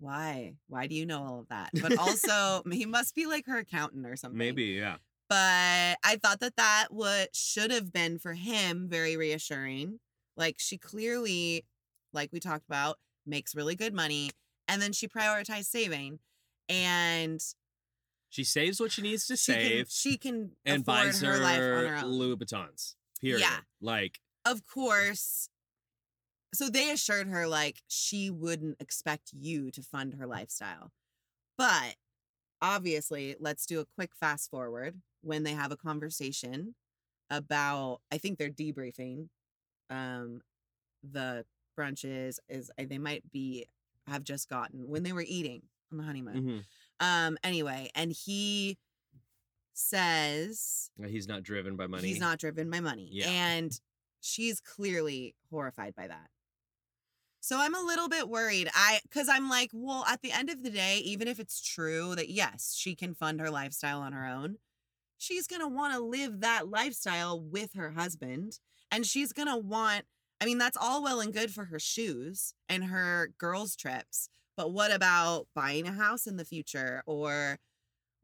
Speaker 1: why? Why do you know all of that? But also, he must be like her accountant or something
Speaker 2: Maybe, yeah.
Speaker 1: But I thought that that what should have been for him very reassuring. Like she clearly, like we talked about, makes really good money, and then she prioritized saving, and
Speaker 2: She saves what she needs to
Speaker 1: she can,
Speaker 2: save
Speaker 1: she can
Speaker 2: and buys
Speaker 1: her life on her
Speaker 2: her
Speaker 1: own.
Speaker 2: Louboutins. Period.
Speaker 1: Yeah.
Speaker 2: Like,
Speaker 1: of course. So they assured her like she wouldn't expect you to fund her lifestyle. But obviously, let's do a quick fast forward when they have a conversation about I think they're debriefing um the brunches is uh, they might be have just gotten when they were eating on the honeymoon.
Speaker 2: Mhm.
Speaker 1: Um anyway, and he says
Speaker 2: He's not driven by money.
Speaker 1: he's not driven by money.
Speaker 2: Yeah.
Speaker 1: And she's clearly horrified by that. So I'm a little bit worried. I cuz I'm like, well, at the end of the day, even if it's true that yes, she can fund her lifestyle on her own, she's going to want to live that lifestyle with her husband and she's going to want I mean, that's all well and good for her shoes and her girls trips, but what about buying a house in the future or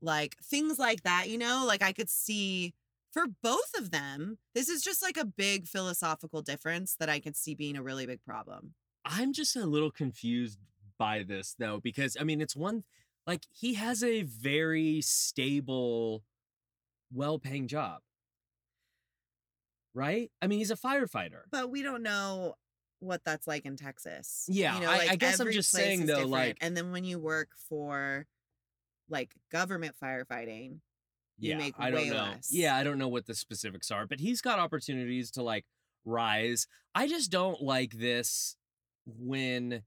Speaker 1: like things like that, you know? Like I could see for both of them, this is just like a big philosophical difference that I could see being a really big problem.
Speaker 2: I'm just a little confused by this though, because I mean, it's one like he has a very stable, well paying job. Right? I mean, he's a firefighter.
Speaker 1: But we don't know what that's like in Texas.
Speaker 2: Yeah, you I- I guess I'm just saying, though,
Speaker 1: different.
Speaker 2: like-
Speaker 1: and then when you work for like government firefighting, You
Speaker 2: yeah,
Speaker 1: make
Speaker 2: I don't
Speaker 1: way
Speaker 2: know.
Speaker 1: less.
Speaker 2: Yeah, I don't know what the specifics are, but he's got opportunities to like rise. I just don't like this when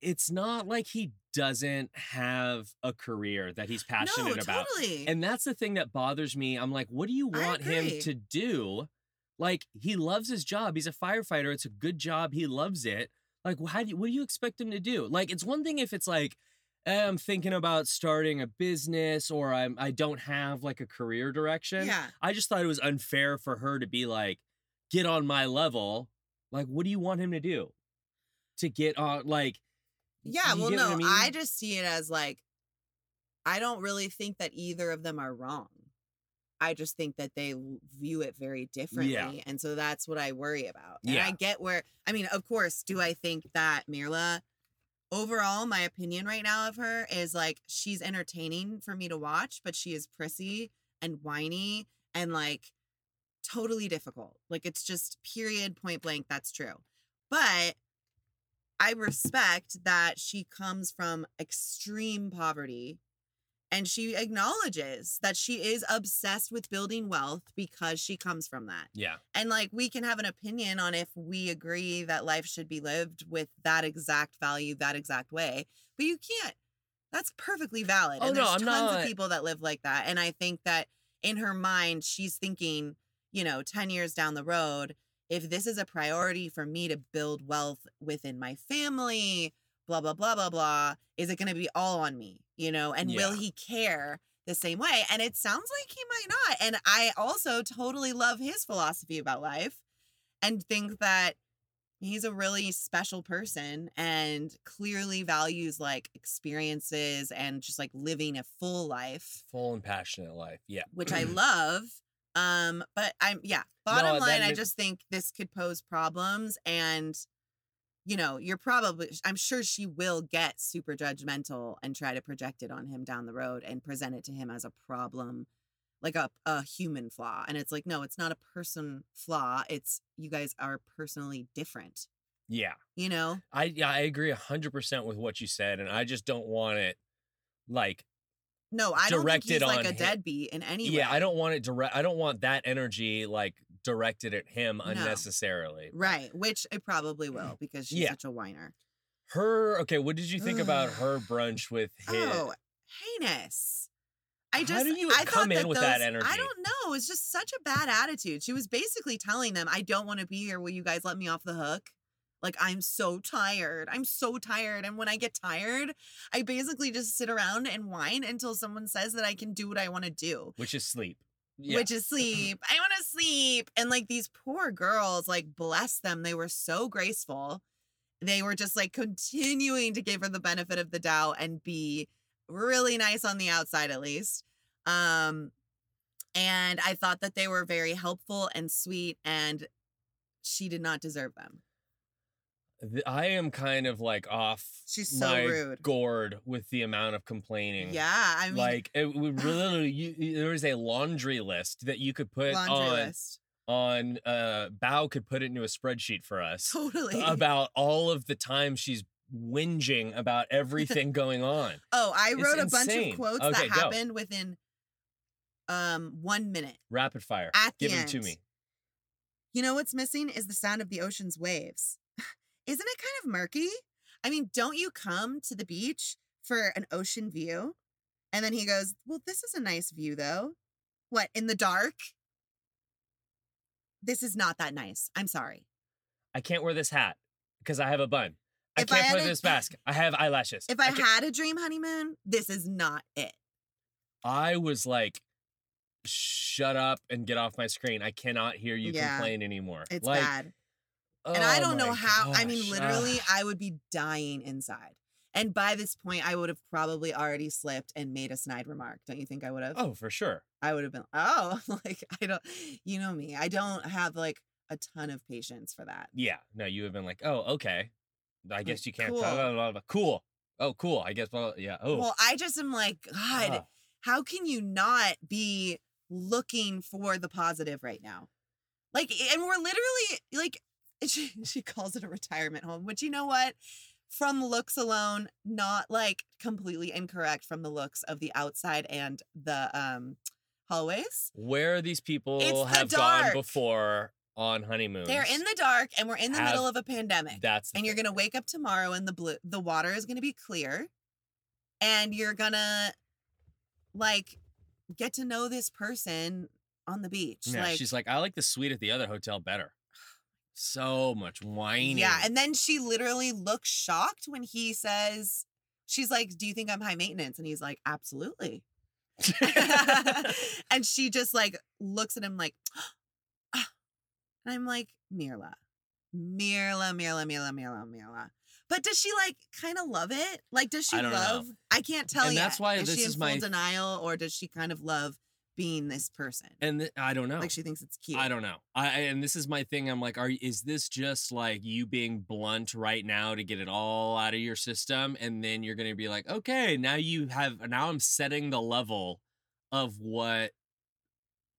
Speaker 2: it's not like he doesn't have a career that he's passionate
Speaker 1: no,
Speaker 2: about.
Speaker 1: totally.
Speaker 2: And that's the thing that bothers me. I'm like, what do you want him to do? Like, he loves his job. He's a firefighter. It's a good job. He loves it. Like, how do you, what do you expect him to do? Like, it's one thing if it's like, eh, I'm thinking about starting a business or I'm I don't have like a career direction.
Speaker 1: yeah.
Speaker 2: I just thought it was unfair for her to be like, get on my level. Like, what do you want him to do? To get on like
Speaker 1: Yeah, well, no, I,
Speaker 2: mean?
Speaker 1: just see it as like, I don't really think that either of them are wrong. I just think that they view it very differently. And so that's what I worry about. And
Speaker 2: Yeah.
Speaker 1: I get where, I mean, of course, do I think that Myrla, overall, my opinion right now of her is like, she's entertaining for me to watch, but she is prissy and whiny and like totally difficult. Like, it's just period, point blank, that's true. But I respect that she comes from extreme poverty and she acknowledges that she is obsessed with building wealth because she comes from that.
Speaker 2: yeah.
Speaker 1: And like we can have an opinion on if we agree that life should be lived with that exact value, that exact way, but you can't. That's perfectly valid.
Speaker 2: Oh,
Speaker 1: and
Speaker 2: no,
Speaker 1: there's
Speaker 2: I'm
Speaker 1: tons
Speaker 2: not-
Speaker 1: of people that live like that. And I think that in her mind, she's thinking, you know, 10 years down the road, if this is a priority for me to build wealth within my family, blah, blah, blah, blah, blah, is it going to be all on me? You know, and will he care the same way? And it sounds like he might not. And I also totally love his philosophy about life and think that he's a really special person and clearly values like experiences and just like living a full life
Speaker 2: Full and passionate life. Yeah.
Speaker 1: which I love. Um, but I'm yeah. Bottom
Speaker 2: that
Speaker 1: line, I just think this could pose problems, and you know, you're probably I'm sure she will get super judgmental and try to project it on him down the road and present it to him as a problem, like a a human flaw. And it's like, no, it's not a person flaw. It's you guys are personally different.
Speaker 2: Yeah.
Speaker 1: You know?
Speaker 2: I yeah, I agree hundred percent with what you said, and I just don't want it like
Speaker 1: No, I don't think he's like a
Speaker 2: him.
Speaker 1: deadbeat in any way.
Speaker 2: yeah, I don't want it direct I don't want that energy like directed at him
Speaker 1: No.
Speaker 2: unnecessarily.
Speaker 1: Right, which it probably will because she's
Speaker 2: Yeah.
Speaker 1: such a whiner.
Speaker 2: Her okay, what did you think about her brunch with him?
Speaker 1: Oh, heinous. I
Speaker 2: How
Speaker 1: just
Speaker 2: do you
Speaker 1: I
Speaker 2: come
Speaker 1: thought
Speaker 2: in
Speaker 1: that
Speaker 2: with
Speaker 1: those,
Speaker 2: that energy?
Speaker 1: I don't know. It's just such a bad attitude. She was basically telling them, I don't want to be here. Will you guys let me off the hook? Like, I'm so tired. I'm so tired. And when I get tired, I basically just sit around and whine until someone says that I can do what I want to do,
Speaker 2: which is sleep. Yeah.
Speaker 1: which is sleep. I want to sleep. And like these poor girls, like, bless them. They were so graceful. They were just like continuing to give her the benefit of the doubt and be really nice on the outside, at least. Um, and I thought that they were very helpful and sweet, and she did not deserve them.
Speaker 2: I am kind of like off
Speaker 1: She's so
Speaker 2: my
Speaker 1: rude.
Speaker 2: gourd with the amount of complaining.
Speaker 1: Yeah, I mean,
Speaker 2: like it would really you, there is a laundry list that you could put
Speaker 1: laundry
Speaker 2: on
Speaker 1: list.
Speaker 2: on uh Bao could put it into a spreadsheet for us
Speaker 1: Totally.
Speaker 2: about all of the time she's whinging about everything going on.
Speaker 1: oh, I
Speaker 2: it's
Speaker 1: wrote a bunch of quotes
Speaker 2: Okay,
Speaker 1: that
Speaker 2: go.
Speaker 1: happened within um one minute.
Speaker 2: Rapid fire.
Speaker 1: At the
Speaker 2: Give them to me.
Speaker 1: You know what's missing is the sound of the ocean's waves. Isn't it kind of murky? I mean, don't you come to the beach for an ocean view? And then he goes, Well, this is a nice view though. What, in the dark? This is not that nice. I'm sorry.
Speaker 2: I can't wear this hat because I have a bun. I
Speaker 1: If
Speaker 2: can't
Speaker 1: had
Speaker 2: wear
Speaker 1: a-
Speaker 2: this mask. I have eyelashes.
Speaker 1: If I,
Speaker 2: can't-
Speaker 1: had a dream honeymoon, this is not it.
Speaker 2: I was like, shut up and get off my screen. I cannot hear you
Speaker 1: Yeah.
Speaker 2: complain anymore.
Speaker 1: It's
Speaker 2: like,
Speaker 1: bad. And I
Speaker 2: oh
Speaker 1: don't know how. I mean, literally,
Speaker 2: ugh.
Speaker 1: I would be dying inside. And by this point, I would have probably already slipped and made a snide remark. Don't you think I would have?
Speaker 2: oh, for sure.
Speaker 1: I would have been, oh, like, I don't, you know me. I don't have like a ton of patience for that.
Speaker 2: Yeah. No, you have been like, oh, okay. I guess you can't.
Speaker 1: cool.
Speaker 2: Blah, blah. Cool. Oh, cool. I guess. Well, yeah. Oh.
Speaker 1: Well, I just am like, God,
Speaker 2: ugh.
Speaker 1: how can you not be looking for the positive right now? Like, and we're literally like, she, she calls it a retirement home, which you know what? From looks alone, not like completely incorrect from the looks of the outside and the um hallways.
Speaker 2: Where these people
Speaker 1: It's the
Speaker 2: have gone before on honeymoons.
Speaker 1: They're in the dark and we're in the
Speaker 2: Have-
Speaker 1: middle of a pandemic.
Speaker 2: That's the
Speaker 1: and you're
Speaker 2: thing.
Speaker 1: gonna wake up tomorrow and the blue the water is gonna be clear and you're gonna like get to know this person on the beach
Speaker 2: Yeah,
Speaker 1: like
Speaker 2: she's like, I like the suite at the other hotel better. So much whining.
Speaker 1: yeah and then she literally looks shocked when he says she's like do you think i'm high maintenance and he's like absolutely and she just like looks at him like "Ah." and i'm like myrla myrla myrla myrla myrla myrla but does she like kind of love it like does she
Speaker 2: I don't know.
Speaker 1: love i can't tell
Speaker 2: And
Speaker 1: yet.
Speaker 2: that's why
Speaker 1: is
Speaker 2: this
Speaker 1: she in
Speaker 2: is
Speaker 1: full
Speaker 2: my-
Speaker 1: denial or does she kind of love being this person
Speaker 2: and th- I don't know.
Speaker 1: like she thinks it's cute
Speaker 2: I don't know. I and this is my thing. I'm like, are is this just like you being blunt right now to get it all out of your system, and then you're gonna be like, okay, now you have now I'm setting the level of what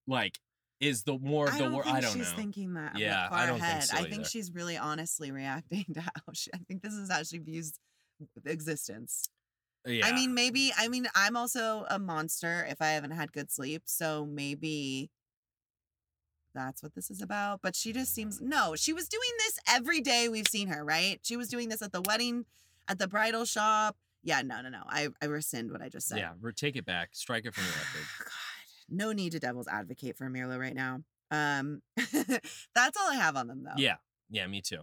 Speaker 2: like is the more of
Speaker 1: I
Speaker 2: the
Speaker 1: think
Speaker 2: I don't
Speaker 1: she's
Speaker 2: know.
Speaker 1: thinking that
Speaker 2: Yeah,
Speaker 1: far
Speaker 2: I don't think
Speaker 1: ahead.
Speaker 2: so
Speaker 1: I think
Speaker 2: either.
Speaker 1: she's really honestly reacting to how she. I think this is how she views existence.
Speaker 2: Yeah,
Speaker 1: I mean, maybe. I mean, I'm also a monster if I haven't had good sleep. So maybe that's what this is about. But she just seems no. She was doing this every day we've seen her. Right? She was doing this at the wedding, at the bridal shop. Yeah, no, no, no. I I rescind what I just said.
Speaker 2: yeah. Take it back. Strike it from the record.
Speaker 1: God, no need to devil's advocate for Myrla right now. Um, that's all I have on them though.
Speaker 2: Yeah, yeah. Me too.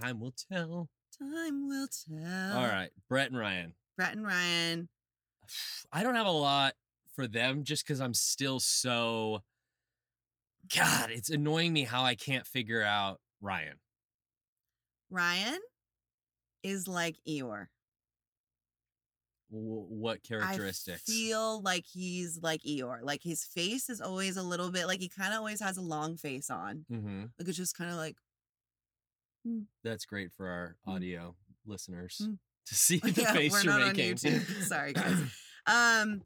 Speaker 2: Time will tell.
Speaker 1: Time will tell.
Speaker 2: all right, Brett and Ryan.
Speaker 1: Brett and Ryan.
Speaker 2: I don't have a lot for them just because I'm still so. God, it's annoying me how I can't figure out Ryan.
Speaker 1: Ryan is like Eeyore.
Speaker 2: W- what characteristics?
Speaker 1: I feel like he's like Eeyore. Like his face is always a little bit like he kind of always has a long face on.
Speaker 2: hmm
Speaker 1: Like it's just kind of like
Speaker 2: That's great for our
Speaker 1: Mm.
Speaker 2: audio listeners
Speaker 1: Mm.
Speaker 2: To see the
Speaker 1: Yeah,
Speaker 2: face you're making.
Speaker 1: Sorry, guys. um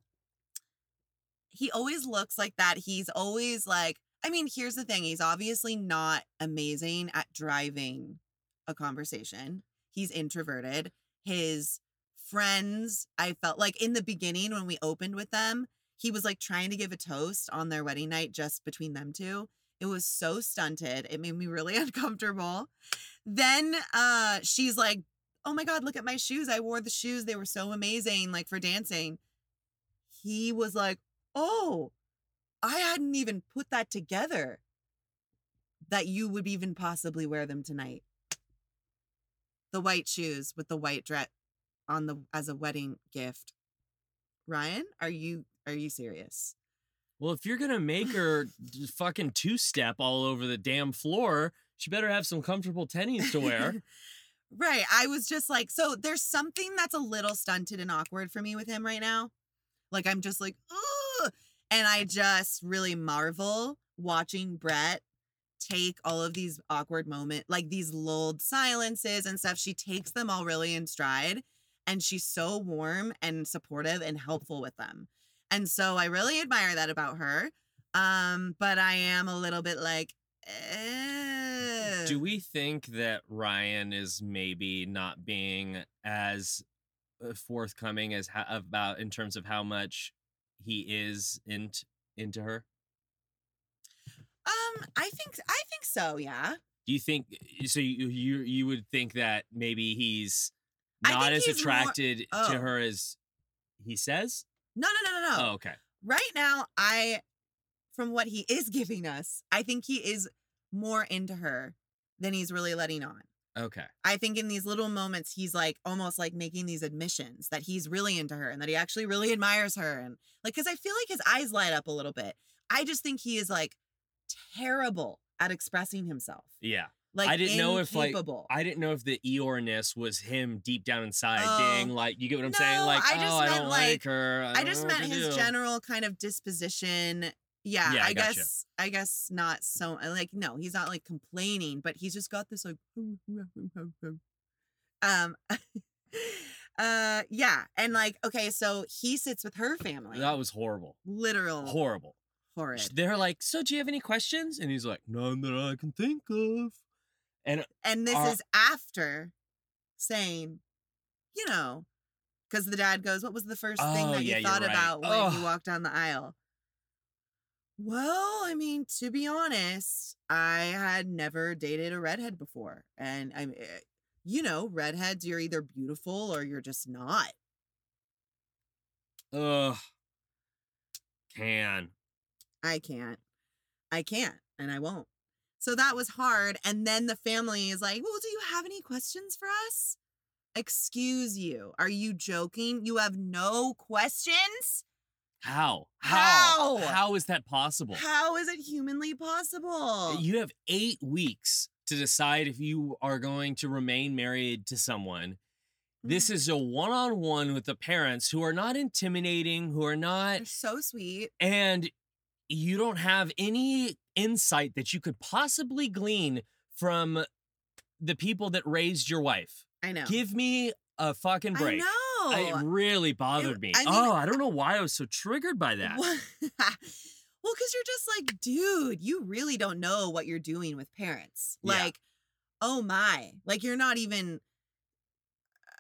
Speaker 1: he always looks like that. He's always like I mean, here's the thing. He's obviously not amazing at driving a conversation. He's introverted. His friends, I felt like in the beginning when we opened with them, he was like trying to give a toast on their wedding night just between them two. It was so stunted. It made me really uncomfortable. Then uh she's like, "Oh my god, look at my shoes. I wore the shoes. They were so amazing like for dancing." He was like, "Oh, I hadn't even put that together that you would even possibly wear them tonight." The white shoes with the white dress on the as a wedding gift. Ryan, are you are you serious?
Speaker 2: Well, if you're gonna make her fucking two step all over the damn floor, she better have some comfortable tennies to wear.
Speaker 1: right. I was just like, so there's something that's a little stunted and awkward for me with him right now. Like I'm just like, Ugh! and I just really marvel watching Brett take all of these awkward moments, like these lulled silences and stuff. She takes them all really in stride, and she's so warm and supportive and helpful with them. And so I really admire that about her. Um, but I am a little bit like, eh.
Speaker 2: Do we think that Ryan is maybe not being as uh, forthcoming as ha- about in terms of how much he is into into her?
Speaker 1: Um, I think I think so. Yeah.
Speaker 2: Do you think so? You you you would think that maybe he's not as
Speaker 1: he's more-
Speaker 2: attracted
Speaker 1: Oh.
Speaker 2: to her as he says.
Speaker 1: No, no, no, no, no.
Speaker 2: Oh, okay.
Speaker 1: Right now, I, from what he is giving us, I think he is more into her than he's really letting on.
Speaker 2: Okay.
Speaker 1: I think in these little moments, he's like almost like making these admissions that he's really into her and that he actually really admires her. And like, cause I feel like his eyes light up a little bit. I just think he is like terrible at expressing himself.
Speaker 2: Yeah.
Speaker 1: Like,
Speaker 2: I didn't know if like. I didn't know if the Eeyorness was him deep down inside
Speaker 1: Oh.
Speaker 2: being like you get what I'm saying? Like,
Speaker 1: I oh, just
Speaker 2: oh, I
Speaker 1: meant,
Speaker 2: don't
Speaker 1: like-
Speaker 2: like her. I,
Speaker 1: I just meant his
Speaker 2: do."
Speaker 1: general kind of disposition. Yeah,
Speaker 2: Yeah, I
Speaker 1: I
Speaker 2: gotcha.
Speaker 1: guess I guess not so like no, he's not like complaining, but he's just got this like um uh yeah, and like okay, so he sits with her family.
Speaker 2: That was horrible.
Speaker 1: literal
Speaker 2: Horrible.
Speaker 1: horrid.
Speaker 2: They're like, so do you have any questions? And he's like, none that I can think of. And
Speaker 1: And this
Speaker 2: Are-
Speaker 1: is after saying, you know, because the dad goes, What was the first thing
Speaker 2: Oh,
Speaker 1: that you
Speaker 2: yeah, you're
Speaker 1: thought
Speaker 2: right.
Speaker 1: about when you walked down the aisle? Well, I mean, to be honest, I had never dated a redhead before. And I'm, eh, you know, redheads, you're either beautiful or you're just not.
Speaker 2: ugh, can.
Speaker 1: I can't. I can't, and I won't. So that was hard. And then the family is like, Well, do you have any questions for us? Excuse you. Are you joking? You have no questions?
Speaker 2: How?
Speaker 1: How?
Speaker 2: How is that possible?
Speaker 1: How is it humanly possible?
Speaker 2: You have eight weeks to decide if you are going to remain married to someone. This
Speaker 1: Mm.
Speaker 2: is a one on one with the parents who are not intimidating, who are not,
Speaker 1: They're so sweet.
Speaker 2: and you don't have any insight that you could possibly glean from the people that raised your wife.
Speaker 1: I know.
Speaker 2: Give me a fucking break.
Speaker 1: I know.
Speaker 2: It really bothered me.
Speaker 1: I mean-
Speaker 2: oh, I don't know why I was so triggered by that.
Speaker 1: Well, because you're just like, dude, you really don't know what you're doing with parents.
Speaker 2: Yeah.
Speaker 1: Like, oh my, like you're not even.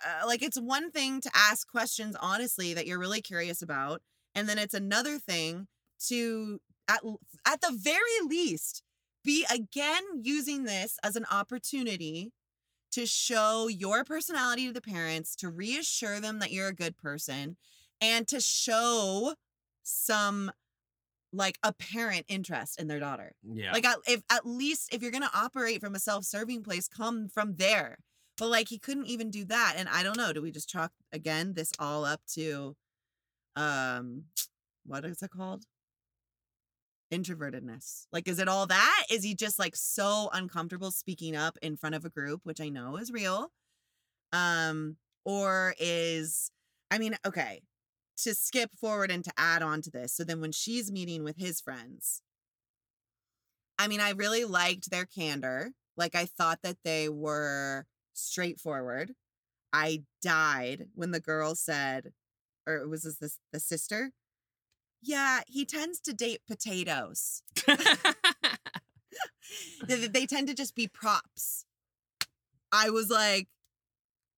Speaker 1: Uh, like it's one thing to ask questions honestly that you're really curious about, and then it's another thing to at at the very least be again using this as an opportunity to show your personality to the parents, to reassure them that you're a good person, and to show some like apparent interest in their daughter.
Speaker 2: Yeah.
Speaker 1: Like at, if at least if you're gonna operate from a self-serving place, come from there. But like he couldn't even do that, and I don't know. Do we just chalk again this all up to, um, what is it called? Introvertedness. Like, is it all that? Is he just like so uncomfortable speaking up in front of a group, which I know is real? Um, or is I mean, okay, to skip forward and to add on to this. So then when she's meeting with his friends, I mean, I really liked their candor. Like I thought that they were straightforward. I died when the girl said, or was this the, the sister? Yeah, he tends to date potatoes. they, they tend to just be props. I was like,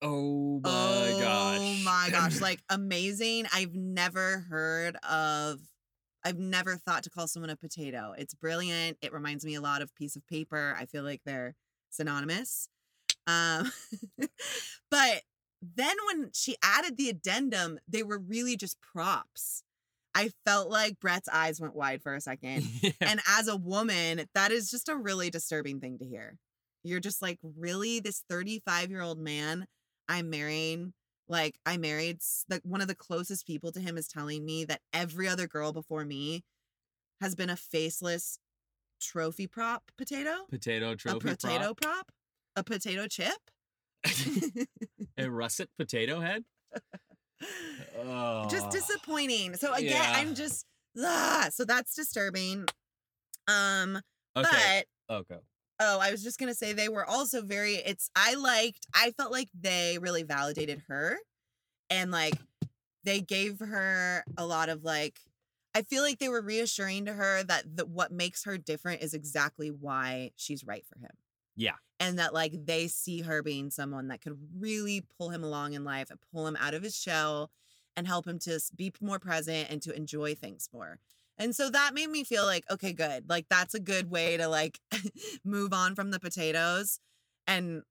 Speaker 2: oh my
Speaker 1: oh
Speaker 2: gosh.
Speaker 1: Oh my gosh, like amazing. I've never heard of I've never thought to call someone a potato. It's brilliant. It reminds me a lot of piece of paper. I feel like they're synonymous. Um but then when she added the addendum, they were really just props. I felt like Brett's eyes went wide for a second.
Speaker 2: Yeah.
Speaker 1: And as a woman, that is just a really disturbing thing to hear. You're just like, really? This 35 year old man I'm marrying, like, I married the, one of the closest people to him is telling me that every other girl before me has been a faceless trophy prop potato,
Speaker 2: potato trophy prop.
Speaker 1: a potato prop, a potato chip.
Speaker 2: a russet potato head. Oh.
Speaker 1: just disappointing. So again,
Speaker 2: Yeah.
Speaker 1: I'm just, ah, so that's disturbing. Um,
Speaker 2: Okay.
Speaker 1: but
Speaker 2: okay.
Speaker 1: Oh, I was just gonna say they were also very. It's I liked. I felt like they really validated her, and like they gave her a lot of like. I feel like they were reassuring to her that the, what makes her different is exactly why she's right for him.
Speaker 2: Yeah.
Speaker 1: And that like they see her being someone that could really pull him along in life and pull him out of his shell and help him to be more present and to enjoy things more. And so that made me feel like, okay, good. Like that's a good way to like move on from the potatoes. And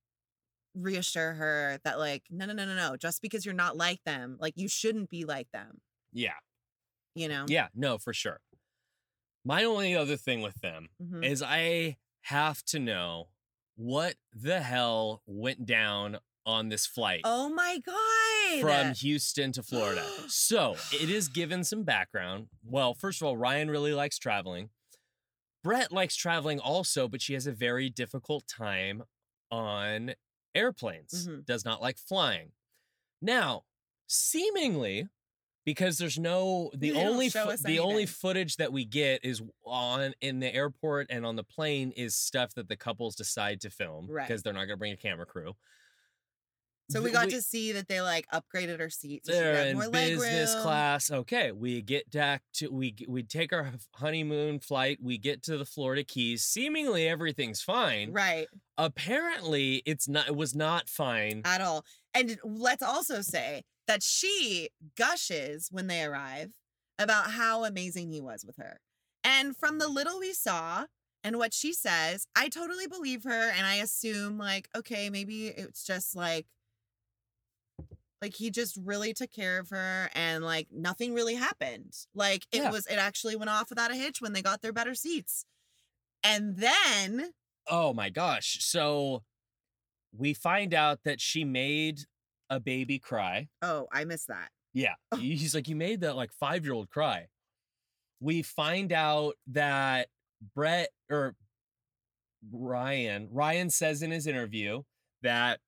Speaker 1: reassure her that like no no no no no just because you're not like them like you shouldn't be like them
Speaker 2: Yeah.
Speaker 1: you know
Speaker 2: Yeah. No, for sure. My only other thing with them
Speaker 1: Mhm.
Speaker 2: is I have to know what the hell went down on this flight
Speaker 1: oh my god
Speaker 2: from Houston to Florida. so it is given some background. Well, first of all, Ryan really likes traveling. Brett likes traveling also, but she has a very difficult time on airplanes,
Speaker 1: Mhm.
Speaker 2: does not like flying. Now, seemingly, because there's no the
Speaker 1: They
Speaker 2: only fo- the only footage that we get is on in the airport and on the plane is stuff that the couples decide to film
Speaker 1: Right.
Speaker 2: because they're not going to bring a camera crew.
Speaker 1: so we got to see that they like upgraded our seats
Speaker 2: they're in
Speaker 1: more
Speaker 2: business class. Okay, we get back to we we take our honeymoon flight. We get to the Florida Keys. Seemingly everything's fine.
Speaker 1: right
Speaker 2: Apparently, it's not. It was not fine.
Speaker 1: at all and let's also say that she gushes when they arrive about how amazing he was with her and from the mm. little we saw and what she says i totally believe her and i assume like okay maybe it's just like like he just really took care of her and like nothing really happened like it
Speaker 2: Yeah.
Speaker 1: was it actually went off without a hitch when they got their better seats and then
Speaker 2: Oh my gosh! So we find out that she made a baby cry.
Speaker 1: oh i missed that
Speaker 2: Yeah,
Speaker 1: Oh.
Speaker 2: he's like, you made that like five year old cry. We find out that Brett or Ryan, Ryan says in his interview that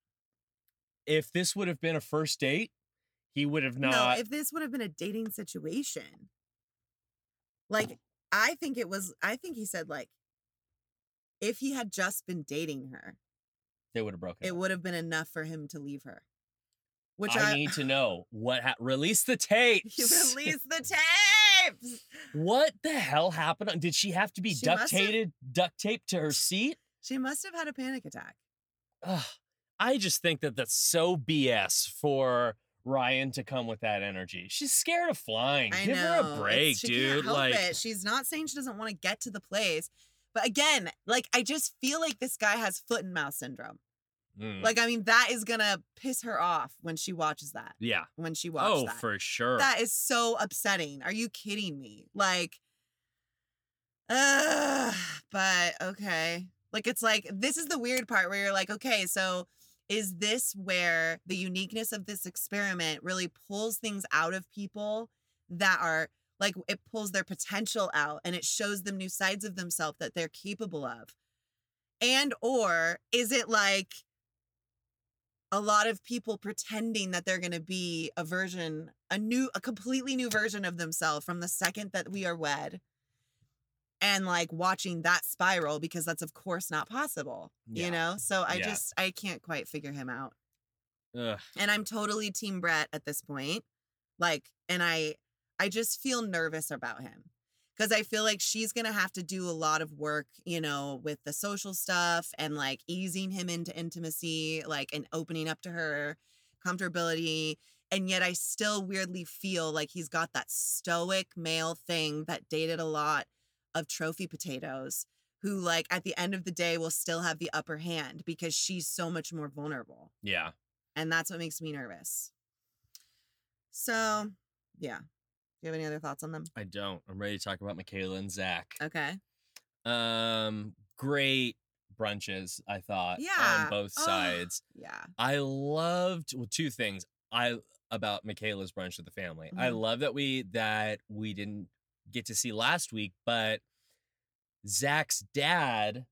Speaker 2: if this would have been a first date, he would have not.
Speaker 1: no if this would have been a dating situation like i think it was i think he said like if he had just been dating her
Speaker 2: they would have broken.
Speaker 1: it
Speaker 2: up.
Speaker 1: would have been enough for him to leave her which
Speaker 2: I,
Speaker 1: i,
Speaker 2: need to know what ha- release the tapes.
Speaker 1: release the tapes
Speaker 2: What the hell happened? Did she have to be
Speaker 1: She
Speaker 2: duct taped, duct taped to her seat?
Speaker 1: she must have had a panic attack
Speaker 2: Ugh, I just think that that's so BS for Ryan to come with that energy. She's scared of flying.
Speaker 1: I
Speaker 2: Give
Speaker 1: know.
Speaker 2: her a
Speaker 1: it's-
Speaker 2: break,
Speaker 1: she
Speaker 2: dude.
Speaker 1: Can't
Speaker 2: like,
Speaker 1: it. She's not saying she doesn't want to get to the place. But again, like I just feel like this guy has foot and mouth syndrome.
Speaker 2: Mm,
Speaker 1: Like, I mean, that is gonna piss her off when she watches that.
Speaker 2: yeah.
Speaker 1: When she watches
Speaker 2: Oh,
Speaker 1: that.
Speaker 2: for sure.
Speaker 1: That is so upsetting. Are you kidding me? Like, uh, but okay. Like, it's like, this is the weird part where you're like, okay, so is this where the uniqueness of this experiment really pulls things out of people that are like, it pulls their potential out and it shows them new sides of themselves that they're capable of? And, or is it like, a lot of people pretending that they're going to be a version a new a completely new version of themselves from the second that we are wed and like watching that spiral because that's of course not possible
Speaker 2: Yeah.
Speaker 1: you know so i
Speaker 2: Yeah.
Speaker 1: just i can't quite figure him out
Speaker 2: Ugh.
Speaker 1: and i'm totally team brett at this point like and i i just feel nervous about him because i feel like she's gonna have to do a lot of work you know with the social stuff and like easing him into intimacy like and opening up to her comfortability and yet i still weirdly feel like he's got that stoic male thing that dated a lot of trophy potatoes who like at the end of the day will still have the upper hand because she's so much more vulnerable
Speaker 2: Yeah.
Speaker 1: and that's what makes me nervous. So, yeah. Do you have any other thoughts on them?
Speaker 2: I don't. I'm ready to talk about Michaela and Zach.
Speaker 1: Okay.
Speaker 2: Um, great brunches, I thought,
Speaker 1: Yeah.
Speaker 2: on both
Speaker 1: Oh.
Speaker 2: sides.
Speaker 1: Yeah.
Speaker 2: I loved well, two things. I about Michaela's brunch with the family. I
Speaker 1: Mhm.
Speaker 2: love that we that we didn't get to see last week, but Zach's dad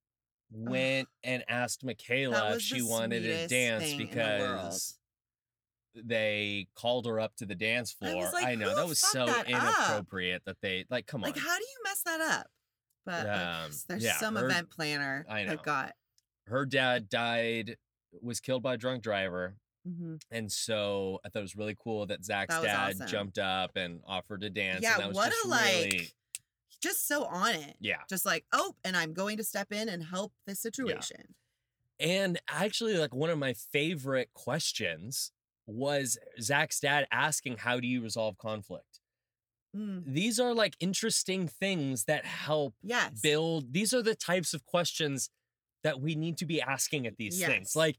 Speaker 2: went and asked Michaela if she wanted to dance
Speaker 1: thing in the world.
Speaker 2: because they called her up to the dance
Speaker 1: I
Speaker 2: floor.
Speaker 1: was like,
Speaker 2: know
Speaker 1: "Who
Speaker 2: that was so
Speaker 1: that up?"
Speaker 2: inappropriate that they like come on.
Speaker 1: Like, how do you mess that up? But like,
Speaker 2: Um,
Speaker 1: there's
Speaker 2: yeah,
Speaker 1: some
Speaker 2: her-
Speaker 1: event planner
Speaker 2: I know.
Speaker 1: that got.
Speaker 2: Her dad died was killed by a drunk driver.
Speaker 1: Mhm.
Speaker 2: And so I thought it was really cool that Zach's
Speaker 1: That
Speaker 2: dad
Speaker 1: awesome.
Speaker 2: jumped up and offered to dance.
Speaker 1: Yeah,
Speaker 2: and that was
Speaker 1: what
Speaker 2: just
Speaker 1: a like,
Speaker 2: really,
Speaker 1: just so on it.
Speaker 2: yeah.
Speaker 1: Just like, oh, and I'm going to step in and help this situation.
Speaker 2: And actually, like one of my favorite questions was Zach's dad asking, How do you resolve conflict?
Speaker 1: Mm,
Speaker 2: These are like interesting things that help
Speaker 1: yes.
Speaker 2: build. These are the types of questions that we need to be asking at these
Speaker 1: Yes.
Speaker 2: things. Like,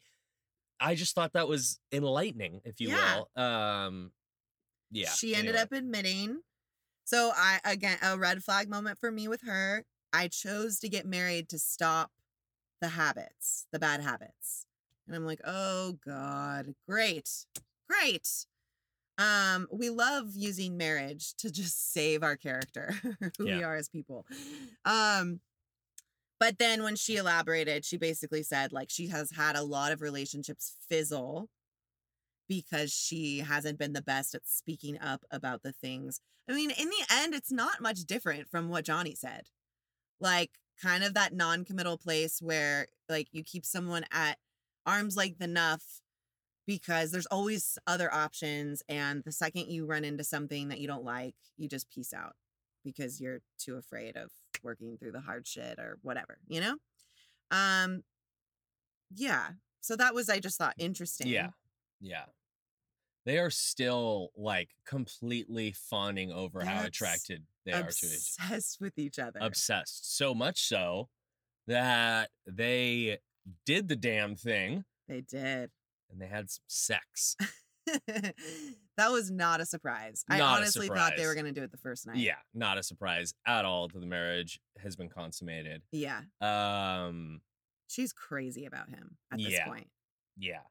Speaker 2: I just thought that was enlightening, if you
Speaker 1: Yeah.
Speaker 2: will. Um, yeah.
Speaker 1: She ended
Speaker 2: anyway.
Speaker 1: up admitting. So I again a red flag moment for me with her. I chose to get married to stop the habits, the bad habits. And I'm like, "Oh god, great. Great." Um we love using marriage to just save our character, who we are as people. Um but then when she elaborated, she basically said like she has had a lot of relationships fizzle because she hasn't been the best at speaking up about the things. I mean, in the end, it's not much different from what Johnny said. Like, kind of that non committal place where, like, you keep someone at arm's length enough because there's always other options. And the second you run into something that you don't like, you just peace out because you're too afraid of working through the hard shit or whatever, you know? Um, yeah. So that was, I just thought, interesting.
Speaker 2: Yeah. Yeah. They are still like completely fawning over how attracted they are to each other.
Speaker 1: obsessed with each other.
Speaker 2: obsessed. So much so that they did the damn thing
Speaker 1: they did.
Speaker 2: and they had some sex.
Speaker 1: that was not a surprise. I
Speaker 2: Not a
Speaker 1: honestly thought they were going to do it the first night.
Speaker 2: yeah, not a surprise at all to the marriage has been consummated.
Speaker 1: Yeah.
Speaker 2: Um
Speaker 1: She's crazy about him at this
Speaker 2: Yeah.
Speaker 1: point.
Speaker 2: Yeah.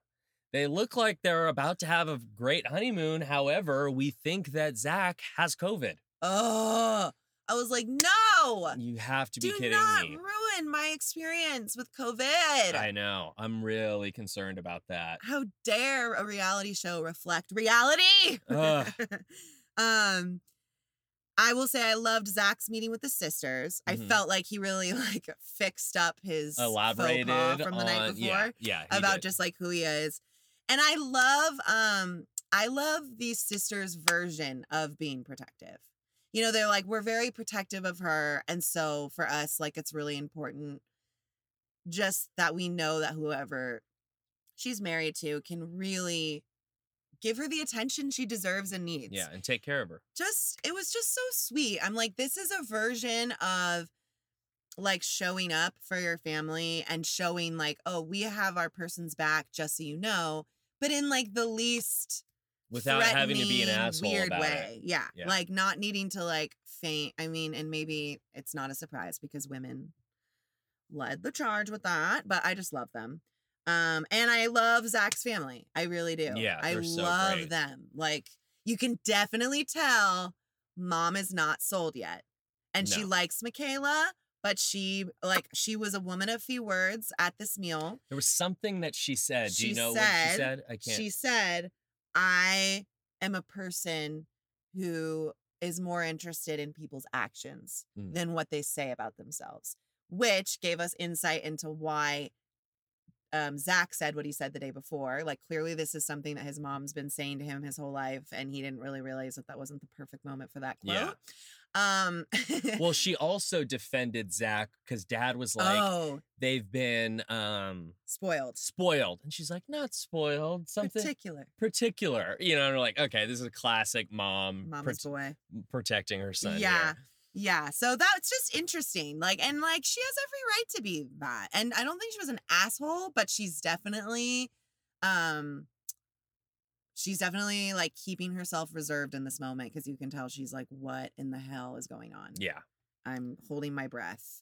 Speaker 2: They look like they're about to have a great honeymoon. However, we think that Zach has COVID.
Speaker 1: Oh, I was like, no,
Speaker 2: You have to be
Speaker 1: do
Speaker 2: kidding me.
Speaker 1: ruin my experience with COVID.
Speaker 2: I know. I'm really concerned about that.
Speaker 1: How dare a reality show reflect reality? Um, I will say I loved Zach's meeting with the sisters. I
Speaker 2: Mhm.
Speaker 1: felt like he really like fixed up his
Speaker 2: Elaborated
Speaker 1: from the
Speaker 2: on,
Speaker 1: night before
Speaker 2: Yeah, yeah
Speaker 1: about
Speaker 2: did.
Speaker 1: just like who he is. And I love um I love these sisters' version of being protective. You know, they're like, we're very protective of her. And so for us, like it's really important just that we know that whoever she's married to can really give her the attention she deserves and needs
Speaker 2: yeah, and take care of her.
Speaker 1: just it was just so sweet. I'm like, this is a version of like showing up for your family and showing like, oh, we have our person's back, just so you know, but in like the least
Speaker 2: Without having to be an asshole
Speaker 1: weird
Speaker 2: about
Speaker 1: way.
Speaker 2: it.
Speaker 1: Yeah.
Speaker 2: Yeah.
Speaker 1: Like not needing to like faint. I mean, and maybe it's not a surprise because women led the charge with that, but I just love them. Um, and I love Zach's family. I really do.
Speaker 2: Yeah,
Speaker 1: I
Speaker 2: so
Speaker 1: love
Speaker 2: great.
Speaker 1: them. Like you can definitely tell mom is not sold yet. And she likes Michaela, but she like she was a woman of few words at this meal.
Speaker 2: There was something that she said. Do you
Speaker 1: She
Speaker 2: know what she said? I can't.
Speaker 1: She said, I am a person who is more interested in people's actions
Speaker 2: Mm.
Speaker 1: than what they say about themselves, which gave us insight into why um, Zach said what he said the day before. Like, clearly, this is something that his mom's been saying to him his whole life, and he didn't really realize that that wasn't the perfect moment for that quote.
Speaker 2: Yeah.
Speaker 1: Um,
Speaker 2: well, she also defended Zach because dad was like,
Speaker 1: oh,
Speaker 2: they've been um
Speaker 1: spoiled.
Speaker 2: spoiled. And she's like, not spoiled, something
Speaker 1: Particular.
Speaker 2: particular. You know, and we're like, okay, this is a classic mom
Speaker 1: Mama's boy.
Speaker 2: protecting her son.
Speaker 1: Yeah.
Speaker 2: here.
Speaker 1: Yeah. So that's just interesting. Like, and like she has every right to be that. And I don't think she was an asshole, but she's definitely um she's definitely like keeping herself reserved in this moment because you can tell she's like, what in the hell is going on?
Speaker 2: Yeah.
Speaker 1: I'm holding my breath.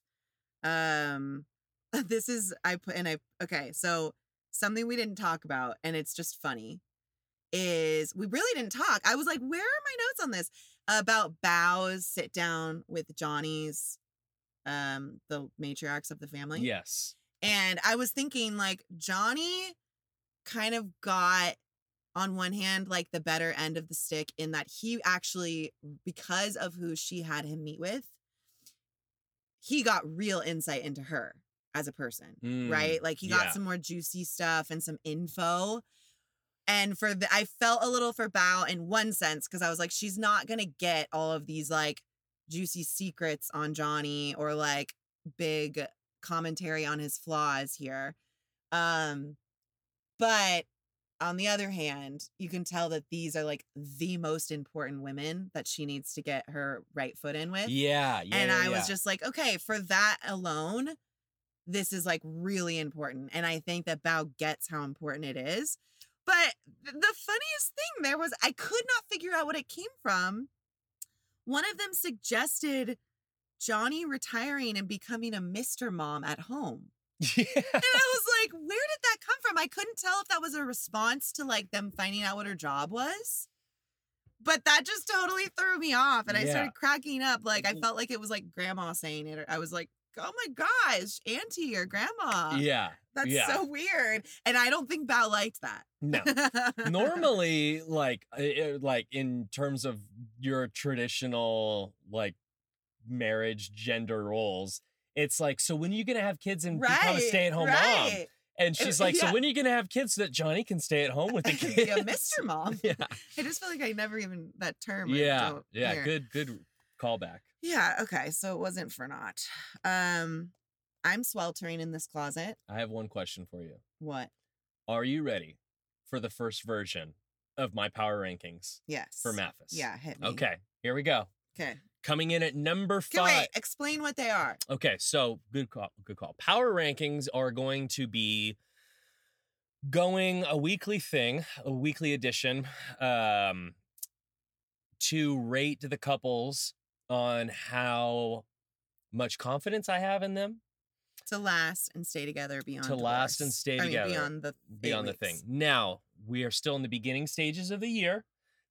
Speaker 1: Um this is I put and I okay, so something we didn't talk about, and it's just funny, is we really didn't talk. I was like, where are my notes on this? About Bao's sit down with Johnny's um the matriarchs of the family.
Speaker 2: Yes.
Speaker 1: And I was thinking, like, Johnny kind of got, on one hand, like the better end of the stick in that he actually, because of who she had him meet with, he got real insight into her as a person,
Speaker 2: Mm,
Speaker 1: right? Like, he got
Speaker 2: yeah.
Speaker 1: some more juicy stuff and some info. And for the, I felt a little for Bao in one sense because I was like, she's not to get all of these like juicy secrets on Johnny or like big commentary on his flaws here. Um but on the other hand, you can tell that these are like the most important women that she needs to get her right foot in with.
Speaker 2: Yeah. Yeah.
Speaker 1: and
Speaker 2: yeah,
Speaker 1: I was just like, okay, for that alone, this is like really important. And I think that Bao gets how important it is. But the funniest thing there was I could not figure out what it came from. One of them suggested Johnny retiring and becoming a Mr. Mom at home.
Speaker 2: Yeah.
Speaker 1: And I was like, where did that come from? I couldn't tell if that was a response to like them finding out what her job was. But that just totally threw me off. And I
Speaker 2: Yeah.
Speaker 1: started cracking up. Like I felt like it was like grandma saying it. Or I was like, oh my gosh, auntie or grandma.
Speaker 2: Yeah.
Speaker 1: That's
Speaker 2: yeah.
Speaker 1: so weird. And I don't think Bao liked that.
Speaker 2: No. Normally, like, uh, uh, like in terms of your traditional like marriage gender roles, it's like, so when are you gonna have kids and become a stay-at-home mom? And she's like, so
Speaker 1: yeah.
Speaker 2: when are you gonna have kids so that Johnny can stay at home with the kids?
Speaker 1: be a Mr. Mom.
Speaker 2: yeah.
Speaker 1: I just feel like I never even that term.
Speaker 2: Yeah. Yeah.
Speaker 1: hear.
Speaker 2: Good. Good callback.
Speaker 1: Yeah, okay. So it wasn't for naught. Um I'm sweltering in this closet.
Speaker 2: I have one question for you.
Speaker 1: What?
Speaker 2: Are you ready for the first version of my power rankings
Speaker 1: Yes.
Speaker 2: for Mathis?
Speaker 1: Yeah, hit me.
Speaker 2: Okay. Here we go.
Speaker 1: Okay.
Speaker 2: Coming in at number
Speaker 1: Okay,
Speaker 2: five.
Speaker 1: wait, explain what they are.
Speaker 2: Okay, so good call. Good call. Power rankings are going to be going a weekly thing, a weekly edition, um, to rate the couples on how much confidence I have in them
Speaker 1: To last and stay together beyond
Speaker 2: to last and stay
Speaker 1: I mean,
Speaker 2: together
Speaker 1: beyond the
Speaker 2: beyond the
Speaker 1: weeks.
Speaker 2: thing. Now, we are still in the beginning stages of the year.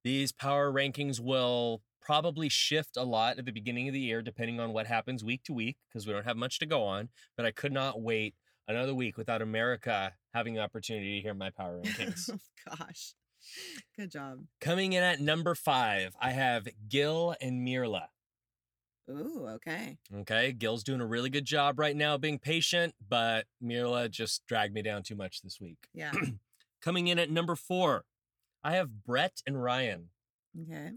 Speaker 2: These power rankings will probably shift a lot at the beginning of the year, depending on what happens week to week, because we don't have much to go on. But I could not wait another week without America having the opportunity to hear my power rankings.
Speaker 1: oh, gosh. Good job.
Speaker 2: Coming in at number five, I have Gil and Myrla.
Speaker 1: Ooh, okay.
Speaker 2: Okay, Gil's doing a really good job right now being patient, but Myrla just dragged me down too much this week.
Speaker 1: Yeah.
Speaker 2: Coming in at number four, I have Brett and Ryan.
Speaker 1: Okay.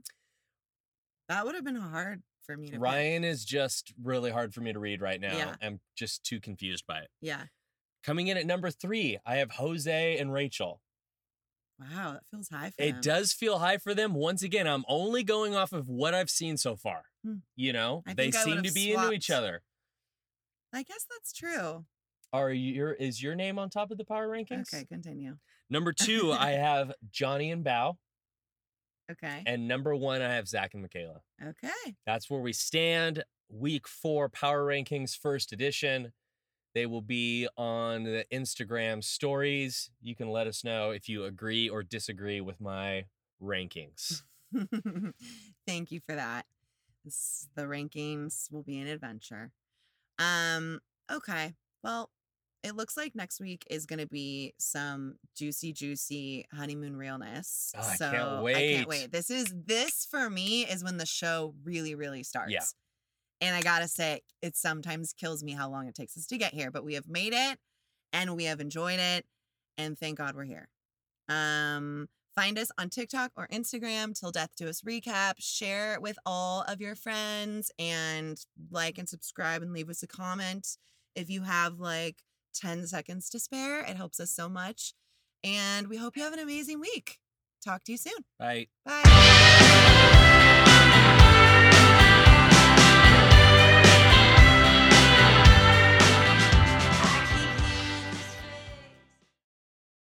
Speaker 1: That would have been hard for me to pick.
Speaker 2: Ryan is just really hard for me to read right now.
Speaker 1: Yeah.
Speaker 2: I'm just too confused by it.
Speaker 1: Yeah.
Speaker 2: Coming in at number three, I have Jose and Rachel.
Speaker 1: Wow, that feels high for
Speaker 2: It
Speaker 1: them.
Speaker 2: does feel high for them. Once again, I'm only going off of what I've seen so far.
Speaker 1: Hmm.
Speaker 2: You know,
Speaker 1: I
Speaker 2: they seem to be into each other.
Speaker 1: I guess that's true.
Speaker 2: Are your is your name on top of the power rankings?
Speaker 1: Okay, continue.
Speaker 2: Number two, I have Johnny and Bao,
Speaker 1: Okay.
Speaker 2: and number one, I have Zach and Michaela.
Speaker 1: Okay.
Speaker 2: That's where we stand. Week four power rankings, first edition. They will be on the Instagram stories. You can let us know if you agree or disagree with my rankings.
Speaker 1: Thank you for that. This, the rankings will be an adventure. Um, okay. Well, it looks like next week is going to be some juicy, juicy honeymoon realness.
Speaker 2: Oh, I
Speaker 1: so
Speaker 2: can't
Speaker 1: I can't wait. This is this for me is when the show really, really starts. Yeah. And I gotta say, it sometimes kills me how long it takes us to get here, but we have made it and we have enjoyed it. And thank God we're here. Um, find us on TikTok or Instagram, Till Death Do Us Recap. Share it with all of your friends and like and subscribe and leave us a comment. If you have like 10 seconds to spare, it helps us so much. And we hope you have an amazing week. Talk to you soon.
Speaker 2: Right.
Speaker 1: Bye.